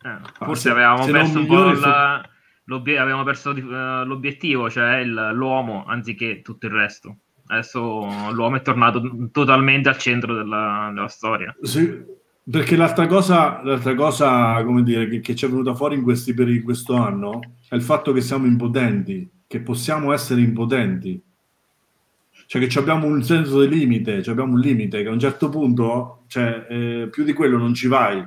Eh, forse avevamo perso un po' la, avevamo perso uh, l'obiettivo, cioè il, l'uomo, anziché tutto il resto. Adesso l'uomo è tornato totalmente al centro della, della storia. Sì, perché l'altra cosa, l'altra cosa come dire, che, che ci è venuta fuori in, questi, per in questo anno è il fatto che siamo impotenti, che possiamo essere impotenti. cioè che abbiamo un senso del limite, abbiamo un limite che a un certo punto, cioè, eh, più di quello non ci vai.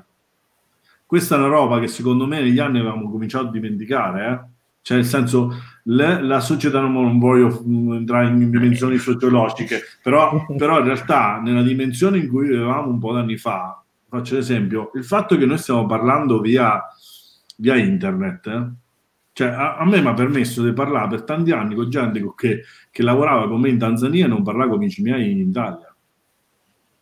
Questa è una roba che secondo me negli anni avevamo cominciato a dimenticare, eh? Cioè nel senso le, la società non, voglio mm, entrare in dimensioni sociologiche, però, però in realtà nella dimensione in cui vivevamo un po' d'anni fa, faccio l'esempio, il fatto che noi stiamo parlando via, via internet, eh? Cioè, a, a me mi ha permesso di parlare per tanti anni con gente che, che lavorava con me in Tanzania e non parlava con amici miei in Italia.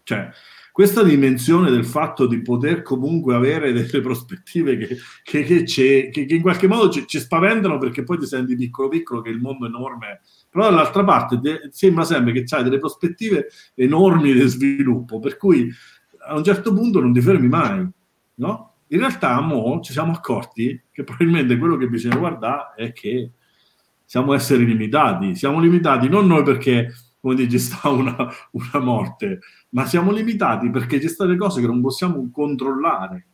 Cioè, questa dimensione del fatto di poter comunque avere delle prospettive che, che, che, che in qualche modo ci, ci, spaventano perché poi ti senti piccolo piccolo che il mondo è enorme, però dall'altra parte te, sembra sempre che hai delle prospettive enormi di sviluppo, per cui a un certo punto non ti fermi mai, no? In realtà, mo ci siamo accorti che probabilmente quello che bisogna guardare è che siamo esseri limitati. Siamo limitati non noi perché, come ci sta una, una morte, ma siamo limitati perché delle cose che non possiamo controllare.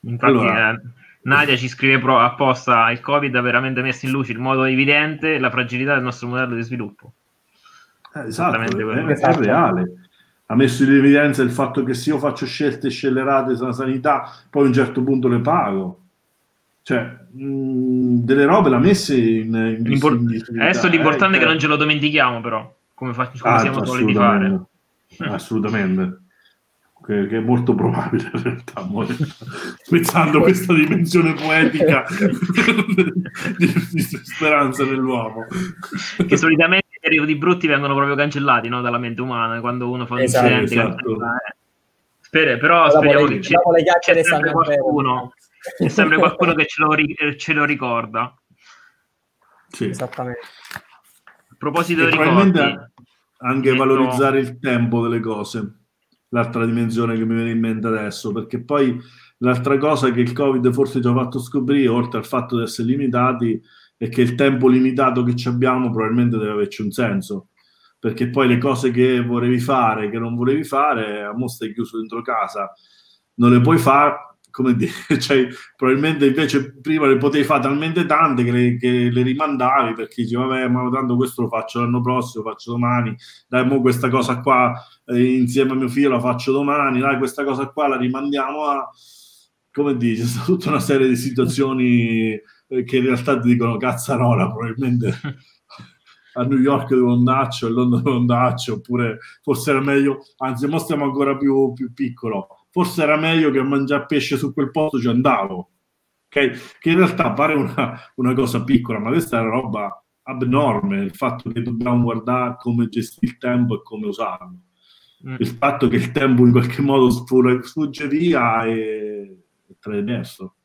Infatti, allora, eh, Nadia ci scrive pro, apposta: il Covid ha veramente messo in luce in modo evidente la fragilità del nostro modello di sviluppo. Eh, esatto, è, è, è reale ha messo in evidenza il fatto che se io faccio scelte scellerate sulla sanità, poi a un certo punto le pago. Cioè, mh, delle robe l'ha messe in, in, Impor- in Adesso l'importante eh, è che non ce lo dimentichiamo, però, come, fa- come ah, siamo soliti fare. Assolutamente. Che, che, è molto probabile in realtà, pensando a questa dimensione poetica di, di speranza nell'uomo. Che solitamente periodi brutti vengono proprio cancellati no? dalla mente umana quando uno fa un esatto, incidente. Esatto. Spere, però speriamo che c'è, c'è sempre qualcuno, c'è sempre qualcuno che ce lo, ce lo ricorda. Sì. Esattamente. A proposito di ricordi, anche detto... valorizzare il tempo delle cose, l'altra dimensione che mi viene in mente adesso, perché poi l'altra cosa che il Covid forse ci ha fatto scoprire, oltre al fatto di essere limitati, e che il tempo limitato che abbiamo probabilmente deve averci un senso perché poi le cose che volevi fare, che non volevi fare, a mo stai chiuso dentro casa, non le puoi fare, come dire, cioè, probabilmente invece prima le potevi fare talmente tante che le, che le rimandavi perché dici, vabbè, ma tanto questo lo faccio l'anno prossimo, lo faccio domani, dai, mo questa cosa qua eh, insieme a mio figlio la faccio domani, dai, questa cosa qua la rimandiamo a... Come dici, c'è tutta una serie di situazioni che in realtà ti dicono cazzarola, probabilmente a New York devo andarci, a Londra devo andarci, oppure forse era meglio, anzi, ora stiamo ancora più, più piccolo, forse era meglio che a mangiare pesce su quel posto ci andavo, ok? Che in realtà pare una, una cosa piccola, ma questa è una roba abnorme, il fatto che dobbiamo guardare come gestire il tempo e come usarlo. Mm. Il fatto che il tempo in qualche modo sfugge via e è traverso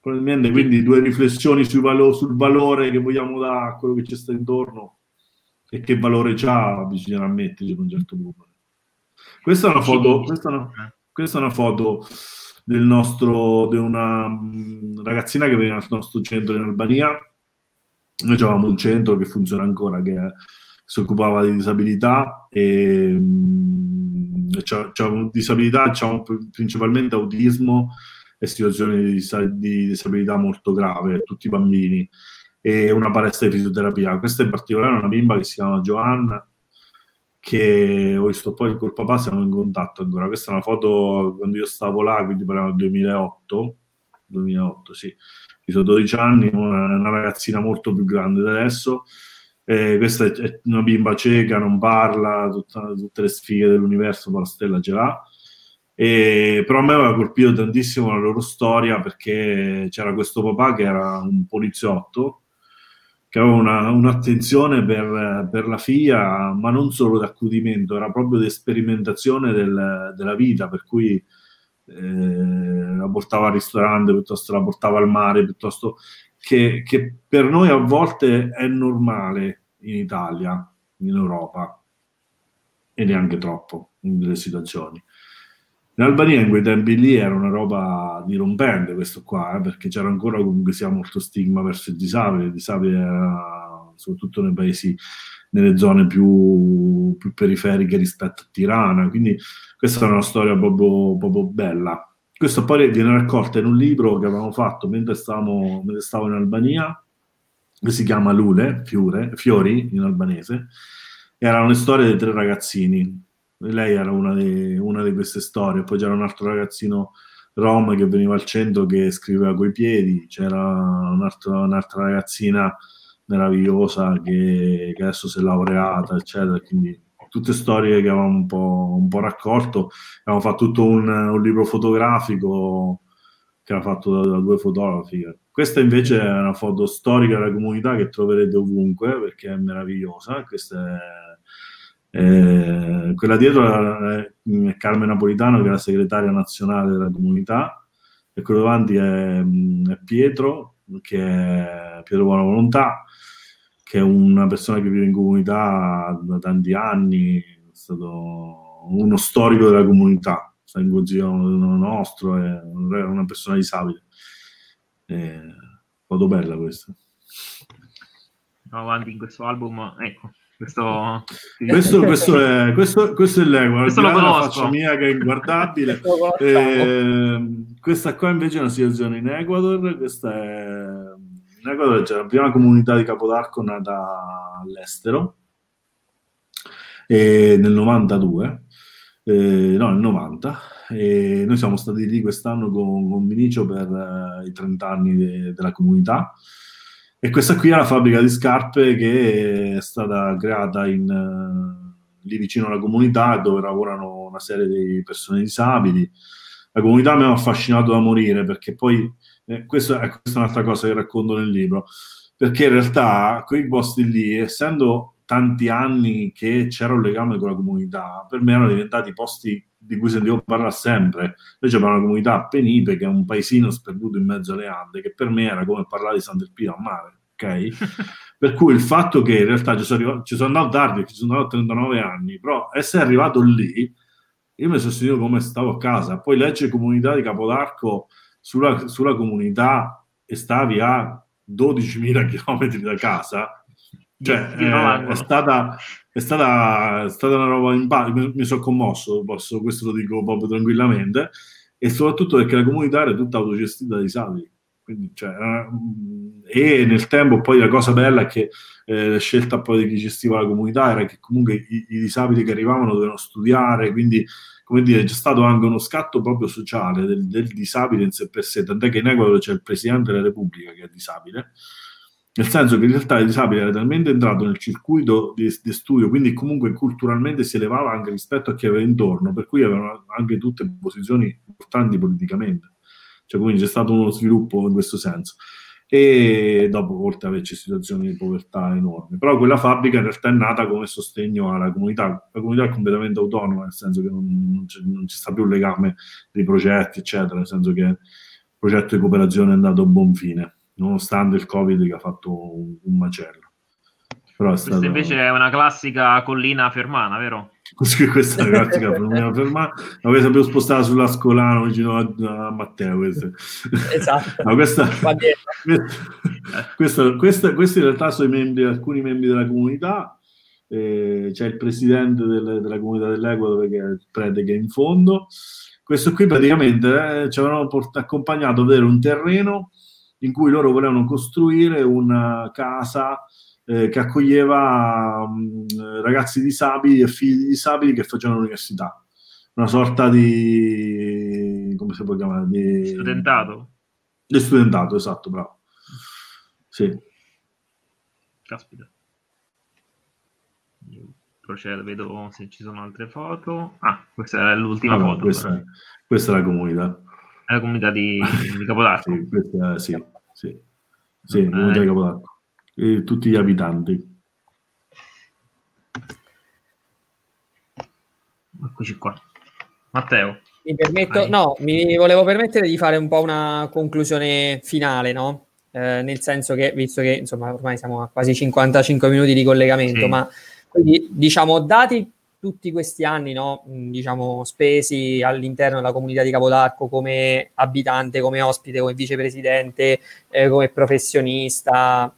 probabilmente quindi due riflessioni valo- sul valore che vogliamo dare a quello che ci sta intorno e che valore c'ha bisogna ammetterci a un certo punto questa è una foto questa è una, questa è una foto del nostro di una mm, ragazzina che veniva al nostro centro in Albania. Noi avevamo un centro che funziona ancora che si occupava di disabilità e mm, c'è, c'è disabilità c'è principalmente autismo e situazioni di, di disabilità molto grave, tutti i bambini, e una palestra di fisioterapia. Questa in particolare è una bimba che si chiama Giovanna, che ho visto poi col papà siamo in contatto ancora. Questa è una foto quando io stavo là, quindi parliamo del 2008, 2008 sì, sono 12 anni, una, una ragazzina molto più grande da adesso. Eh, questa è una bimba cieca, non parla, tutta, tutte le sfighe dell'universo, ma la stella ce l'ha. E, però a me aveva colpito tantissimo la loro storia perché c'era questo papà che era un poliziotto che aveva una, un'attenzione per, per, la figlia, ma non solo di accudimento, era proprio di sperimentazione del, della vita, per cui eh, la portava al ristorante, piuttosto la portava al mare, piuttosto che, che per noi a volte è normale in Italia, in Europa, e neanche troppo in delle situazioni. In Albania in quei tempi lì era una roba dirompente questo qua, eh, perché c'era ancora comunque sia molto stigma verso il disabile, il disabile era soprattutto nei paesi, nelle zone più, più periferiche rispetto a Tirana, quindi questa è una storia proprio, proprio bella. Questo poi viene raccolta in un libro che avevamo fatto mentre, stavamo, mentre stavo in Albania, che si chiama Lule, Fiore, Fiori in albanese, erano le storie dei tre ragazzini. Lei era una di, una di queste storie, poi c'era un altro ragazzino rom che veniva al centro che scriveva coi piedi, c'era un altro, un'altra ragazzina meravigliosa che, che, adesso si è laureata, eccetera. Quindi tutte storie che avevamo un po', un po raccolto. Abbiamo fatto tutto un, un, libro fotografico che era fatto da, da, due fotografi. Questa invece è una foto storica della comunità che troverete ovunque perché è meravigliosa. Questa è, è, quella dietro è Carmen Napolitano, che è la segretaria nazionale della comunità, e quello davanti è, è Pietro, che è Pietro Buona Volontà, che è una persona che vive in comunità da tanti anni, è stato uno storico della comunità, sta in consiglio nostro, è una persona disabile. È foto bella questa. Andiamo avanti in questo album, ecco. Questo, questo, questo, è, questo, questo è l'ego, questo lo conosco. la faccia mia che è inguardabile. eh, questa qua invece è una situazione in Ecuador, questa è in Ecuador c'è la prima comunità di Capodarco nata all'estero eh, nel 92, eh, no, nel 90. E noi siamo stati lì quest'anno con, con Vinicio per eh, i 30 anni de, della comunità. E questa qui è la fabbrica di scarpe che è stata creata in, uh, lì vicino alla comunità dove lavorano una serie di persone disabili. La comunità mi ha affascinato da morire perché poi eh, questa, questa è un'altra cosa che racconto nel libro, perché in realtà quei posti lì, essendo tanti anni che c'era un legame con la comunità, per me erano diventati posti di cui sentivo parlare sempre. Invece c'era una comunità a Penipe, che è un paesino sperduto in mezzo alle Ande, che per me era come parlare di Sant'Elpino a mare, ok? per cui il fatto che in realtà ci sono, arrivato, ci sono andato tardi, ci sono andato a 39 anni, però essere arrivato lì, io mi sono sentito come stavo a casa. Poi legge comunità di Capodarco sulla, sulla comunità e stavi a 12.000 km da casa, cioè, eh, è, stata, è, stata, è, stata, una roba in pa- mi, mi sono commosso, posso, questo lo dico proprio tranquillamente, e soprattutto perché la comunità era tutta autogestita da disabili. Quindi, cioè, e nel tempo poi la cosa bella è che eh, la scelta poi di chi gestiva la comunità era che comunque i, i disabili che arrivavano dovevano studiare, quindi come dire, c'è stato anche uno scatto proprio sociale del, del disabile in sé per sé, tant'è che in Ecuador c'è il Presidente della Repubblica che è disabile, nel senso che in realtà il disabile era talmente entrato nel circuito di, di, studio, quindi comunque culturalmente si elevava anche rispetto a chi aveva intorno, per cui avevano anche tutte posizioni importanti politicamente. Cioè, quindi c'è stato uno sviluppo in questo senso e dopo oltre ad averci situazioni di povertà enormi. Però quella fabbrica in realtà è nata come sostegno alla comunità, la comunità è completamente autonoma, nel senso che non, non, ci sta più un legame dei progetti, eccetera, nel senso che il progetto di cooperazione è andato a buon fine, nonostante il Covid che ha fatto un, un macello. Però è stato... Questa invece è una classica collina fermana, vero? questa è la classica collina fermana, l'avevo sempre spostata sulla Scolano vicino a, a Matteo. Questa. Esatto. No, questa, questa, questa, questi in realtà sono i membri, alcuni membri della comunità. Eh, c'è il presidente del, della comunità dell'Equador che è il prete che è in fondo. Questo qui praticamente eh, ci avevano port- accompagnato a vedere un terreno in cui loro volevano costruire una casa eh, che accoglieva mh, mm, ragazzi disabili e figli disabili che facevano l'università. Una sorta di... come si può chiamare? Di studentato. Di studentato, esatto, bravo. Sì. Caspita. Procedo, vedo se ci sono altre foto. Ah, questa è l'ultima ah, foto. Questa, questa, è la comunità. È la comunità di, di Capodarco. sì, questa, sì, sì. Sì, eh, comunità di Capodarco e tutti gli abitanti. Eccoci qua. Matteo. Mi permetto, no, mi volevo permettere di fare un po' una conclusione finale, no? Eh, nel senso che, visto che insomma ormai siamo a quasi 55 minuti di collegamento, sì. ma quindi diciamo, dati tutti questi anni, no, diciamo, spesi all'interno della comunità di Capodarco come abitante, come ospite, come vicepresidente, eh, come professionista,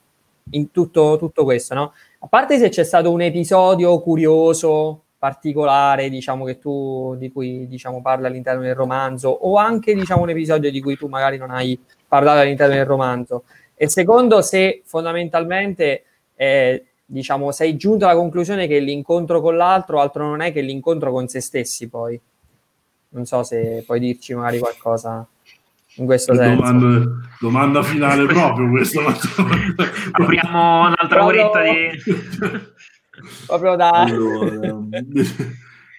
in tutto, tutto questo, no? A parte se c'è stato un episodio curioso, particolare, diciamo, che tu, di cui, diciamo, parla all'interno del romanzo, o anche, diciamo, un episodio di cui tu magari non hai parlato all'interno del romanzo. E secondo, se fondamentalmente, eh, diciamo, sei giunto alla conclusione che l'incontro con l'altro altro non è che l'incontro con se stessi poi. Non so se puoi dirci magari qualcosa in questo senso. Domanda, domanda finale proprio questa. Apriamo un'altra Proprio- oretta di... Proprio da... Allora,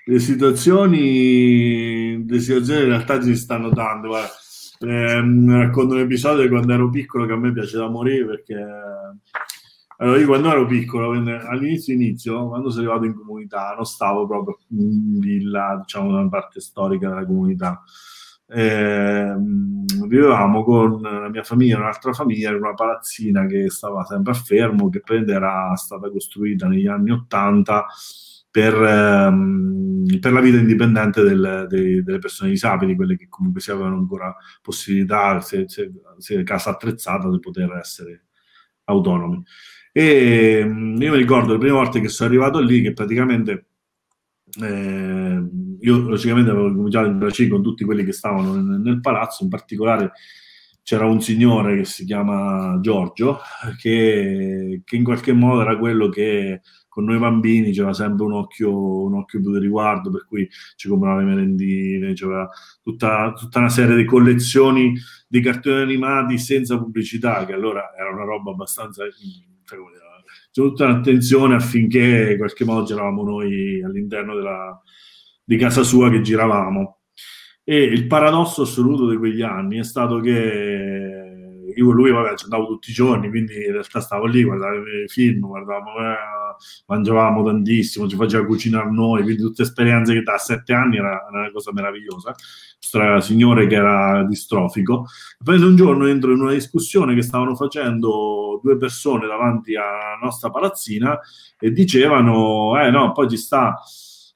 le situazioni, le situazioni in realtà si stanno dando. Guarda, ehm, racconto un episodio di quando ero piccolo che a me piace da morire perché allora, io quando ero piccolo, all'inizio inizio, quando sono arrivato in comunità, non stavo proprio in villa, diciamo, una parte storica della comunità. Ehm, vivevamo con la mia famiglia e un'altra famiglia in una palazzina che stava sempre a fermo, che poi era stata costruita negli anni Ottanta per, ehm, per la vita indipendente del- dei- delle persone disabili, quelle che comunque si avevano ancora possibilità, se, se, se casa attrezzata, di poter essere autonomi. E mm, io mi ricordo le prime volte che sono arrivato lì, che praticamente eh, io logicamente avevo cominciato a interagire con tutti quelli che stavano nel, nel palazzo, in particolare c'era un signore che si chiama Giorgio, che, che in qualche modo era quello che con noi bambini c'era sempre un occhio, un occhio di riguardo, per cui ci comprava le merendine, c'era tutta, tutta una serie di collezioni di cartoni animati senza pubblicità, che allora era una roba abbastanza... tutta un'attenzione affinché in qualche modo giravamo noi all'interno della, di casa sua che giravamo. E il paradosso assoluto di quegli anni è stato che io con lui, vabbè, ci andavo tutti i giorni, quindi in realtà stavo lì, guardavo i film, guardavamo, eh, mangiavamo tantissimo, ci faceva cucinare noi, quindi tutte esperienze che da sette anni era una cosa meravigliosa. Questo signore che era distrofico. Poi un giorno entro in una discussione che stavano facendo due persone davanti alla nostra palazzina e dicevano, eh no, poi ci sta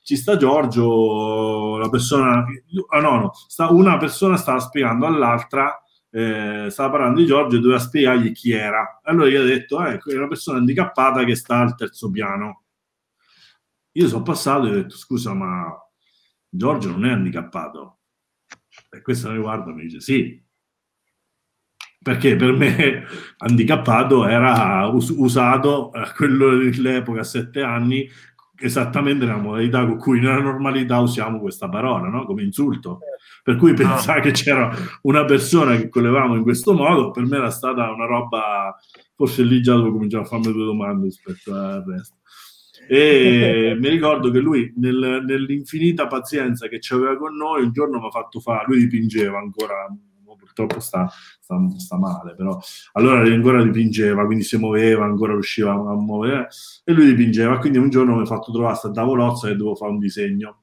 ci sta Giorgio, la persona, ah no, no, sta, una persona stava spiegando all'altra, eh, stava parlando di Giorgio e doveva spiegargli chi era. Allora io ho detto, eh, è una persona handicappata che sta al terzo piano. Io sono passato e ho detto, scusa, ma Giorgio non è handicappato. E questo mi mi dice, sì. Perché per me handicappato era us- usato a quello dell'epoca, a sette anni, esattamente nella modalità con cui nella normalità usiamo questa parola, no? come insulto. Per cui pensare che c'era una persona che collevamo in questo modo, per me era stata una roba, forse lì già dovevo cominciare a farmi due domande rispetto al resto. E mi ricordo che lui, nel- nell'infinita pazienza che c'aveva con noi, un giorno mi ha fatto fare, lui dipingeva ancora, purtroppo sta, sta, sta male, però allora ancora dipingeva, quindi si muoveva, ancora riusciva a muovere, e lui dipingeva, quindi un giorno mi ha fatto trovare sta tavolozza e dovevo fare un disegno.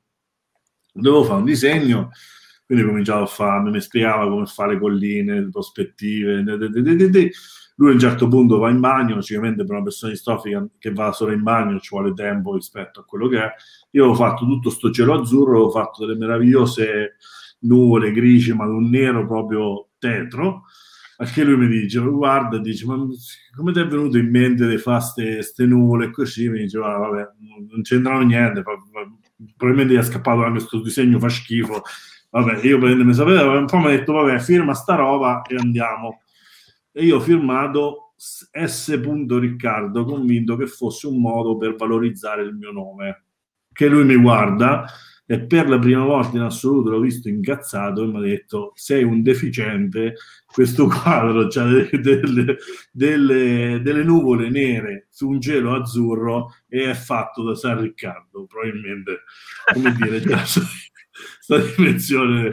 Dovevo fare un disegno, quindi ho cominciato a fare, mi spiegava come fare colline, prospettive, de- de- de- lui a un certo punto va in bagno, logicamente per una persona distrofica che va solo in bagno ci vuole tempo rispetto a quello che è. Io avevo fatto tutto sto cielo azzurro, avevo fatto delle meravigliose nuvole grigie, ma un nero proprio tetro. Anche lui mi dice, guarda, dice, ma come ti è venuto in mente di fare queste nuvole così? Mi dice, "Ah, vabbè, non c'entrano niente, probabilmente gli è scappato anche questo disegno, fa schifo. Vabbè, io prendo, mi sapevo, un po' mi ha detto, vabbè, firma sta roba e andiamo. E io ho firmato S. Riccardo, convinto che fosse un modo per valorizzare il mio nome. Che lui mi guarda e per la prima volta in assoluto l'ho visto incazzato e mi ha detto sei un deficiente, questo quadro c'ha delle, delle- delle- nuvole nere su un cielo azzurro e è fatto da San Riccardo, probabilmente, come dire, c'è questa dimensione.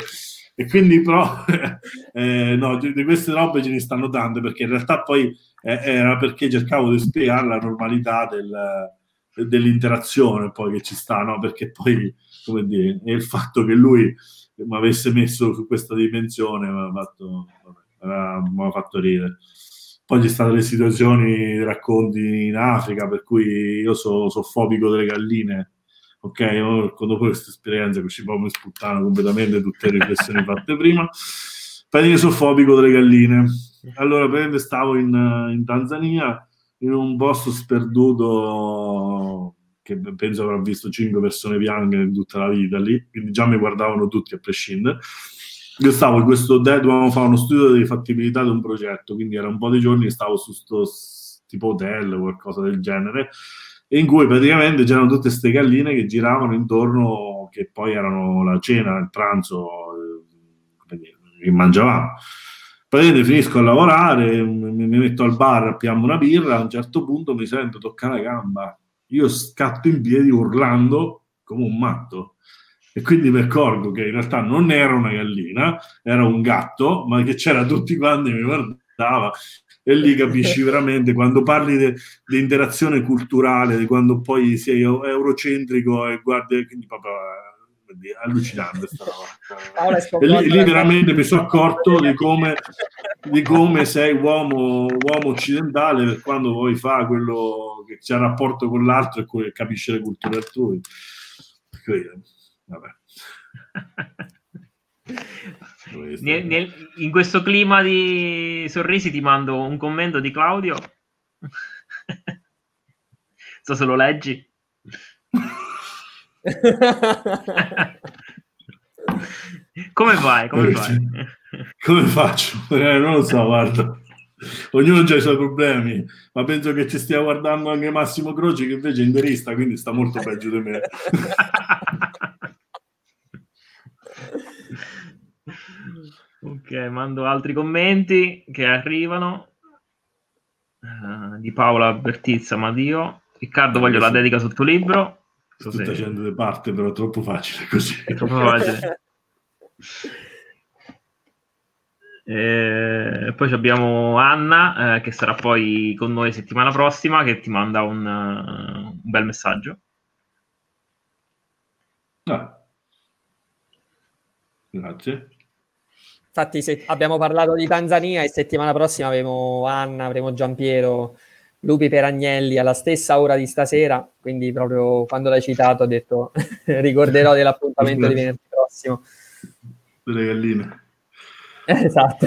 E quindi però, eh, no, di, di queste robe ce ne stanno tante perché in realtà poi eh, era perché cercavo di spiegare la normalità del- dell'interazione poi che ci sta, no? Perché poi, come dire, il fatto che lui mi avesse messo su questa dimensione mi ha fatto, mi fatto ridere. Poi ci stanno le situazioni, racconti in Africa, per cui io sono fobico delle galline. Ok, io dopo questa esperienza che ci proprio sputtano completamente tutte le riflessioni fatte prima. Praticamente sono fobico delle galline. Allora, praticamente stavo in, in Tanzania in un posto sperduto che penso avrà visto cinque persone bianche in tutta la vita lì, quindi già mi guardavano tutti a prescindere. Io stavo in questo, dovevamo fare uno studio di fattibilità di un progetto, quindi era un po' di giorni che stavo su sto, tipo hotel o qualcosa del genere, in cui praticamente c'erano tutte queste galline che giravano intorno, che poi erano la cena, il pranzo eh, che mangiavamo. Praticamente finisco a lavorare, mi, mi metto al bar, appiamo una birra, a un certo punto mi sento toccare la gamba. Io scatto in piedi urlando come un matto. E quindi mi accorgo che in realtà non era una gallina, era un gatto, ma che c'era tutti quanti mi guardava e lì capisci veramente quando parli di interazione culturale, di quando poi sei eurocentrico e guardi, quindi proprio eh, allucinante sta roba. E lì, lì veramente mi sono accorto di come, di come sei uomo, uomo occidentale per quando vuoi fare quello che c'è rapporto con l'altro e capisce le culture altrui. Quindi, vabbè. Nel, nel, in questo clima di sorrisi ti mando un commento di Claudio. so se lo leggi. Come vai? Come, fai? Come faccio? Eh, non lo so, guarda. Ognuno ha i suoi problemi, ma penso che ci stia guardando anche Massimo Croce, che invece è interista, quindi sta molto peggio di me. Ok, mando altri commenti che arrivano. Uh, di Paola Bertizza Madio. Riccardo, voglio la dedica sul tuo libro. Sto se... facendo le parti, però è troppo facile così. È troppo facile. E poi abbiamo Anna eh, che sarà poi con noi settimana prossima che ti manda un, uh, un bel messaggio. Ah. Grazie. Infatti se abbiamo parlato di Tanzania e settimana prossima avremo Anna, avremo Giampiero, Lupi per Agnelli alla stessa ora di stasera, quindi proprio quando l'hai citato ho detto ricorderò dell'appuntamento di venerdì prossimo. Delle galline. Esatto.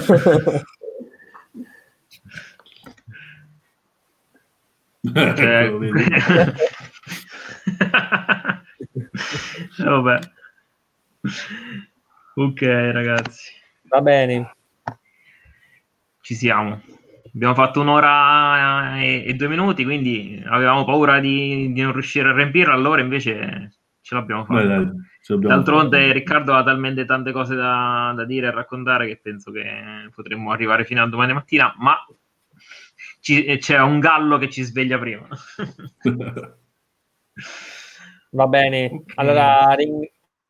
cioè... Vabbè. Ok ragazzi. Va bene. Ci siamo. Abbiamo fatto un'ora e, e due minuti, quindi avevamo paura di, di, non riuscire a riempirla, allora invece ce l'abbiamo fatta. Dai, dai, D'altronde fatto. Riccardo ha talmente tante cose da, da, dire e raccontare che penso che potremmo arrivare fino a domani mattina, ma ci, c'è un gallo che ci sveglia prima. Va bene, okay. allora ring-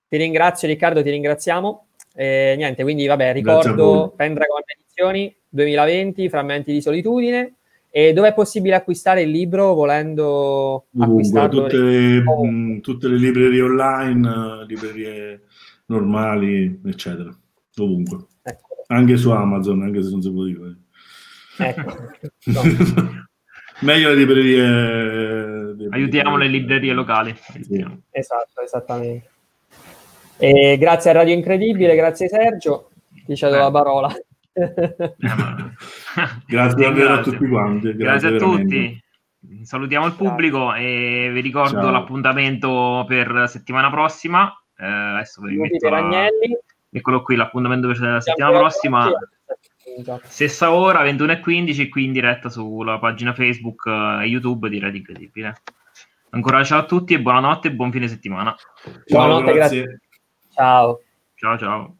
ti ringrazio Riccardo, ti ringraziamo. E niente, quindi vabbè, ricordo Pendragon Edizioni 2020, Frammenti di solitudine. E dove è possibile acquistare il libro volendo acquistarlo? Tutte le, mh, tutte le librerie online, librerie normali, eccetera. Ovunque. Ecco. Anche su Amazon, anche se non si può dire. Ecco. Meglio le librerie. Aiutiamo le librerie locali. Sì. Esatto, esattamente. E grazie a Radio Incredibile, grazie Sergio, ti cedo la parola. grazie davvero a tutti quanti. Grazie, grazie a tutti. Salutiamo il pubblico e vi ricordo Ciao. l'appuntamento per settimana prossima. Eh, adesso vi metto la... Eccolo qui, l'appuntamento per la settimana prossima. Stessa ora, 21.15, qui in diretta sulla pagina Facebook e YouTube di Radio Incredibile. Ancora ciao a tutti e buonanotte e buon fine settimana. Buonanotte, grazie. grazie. Ciao. Ciao, ciao.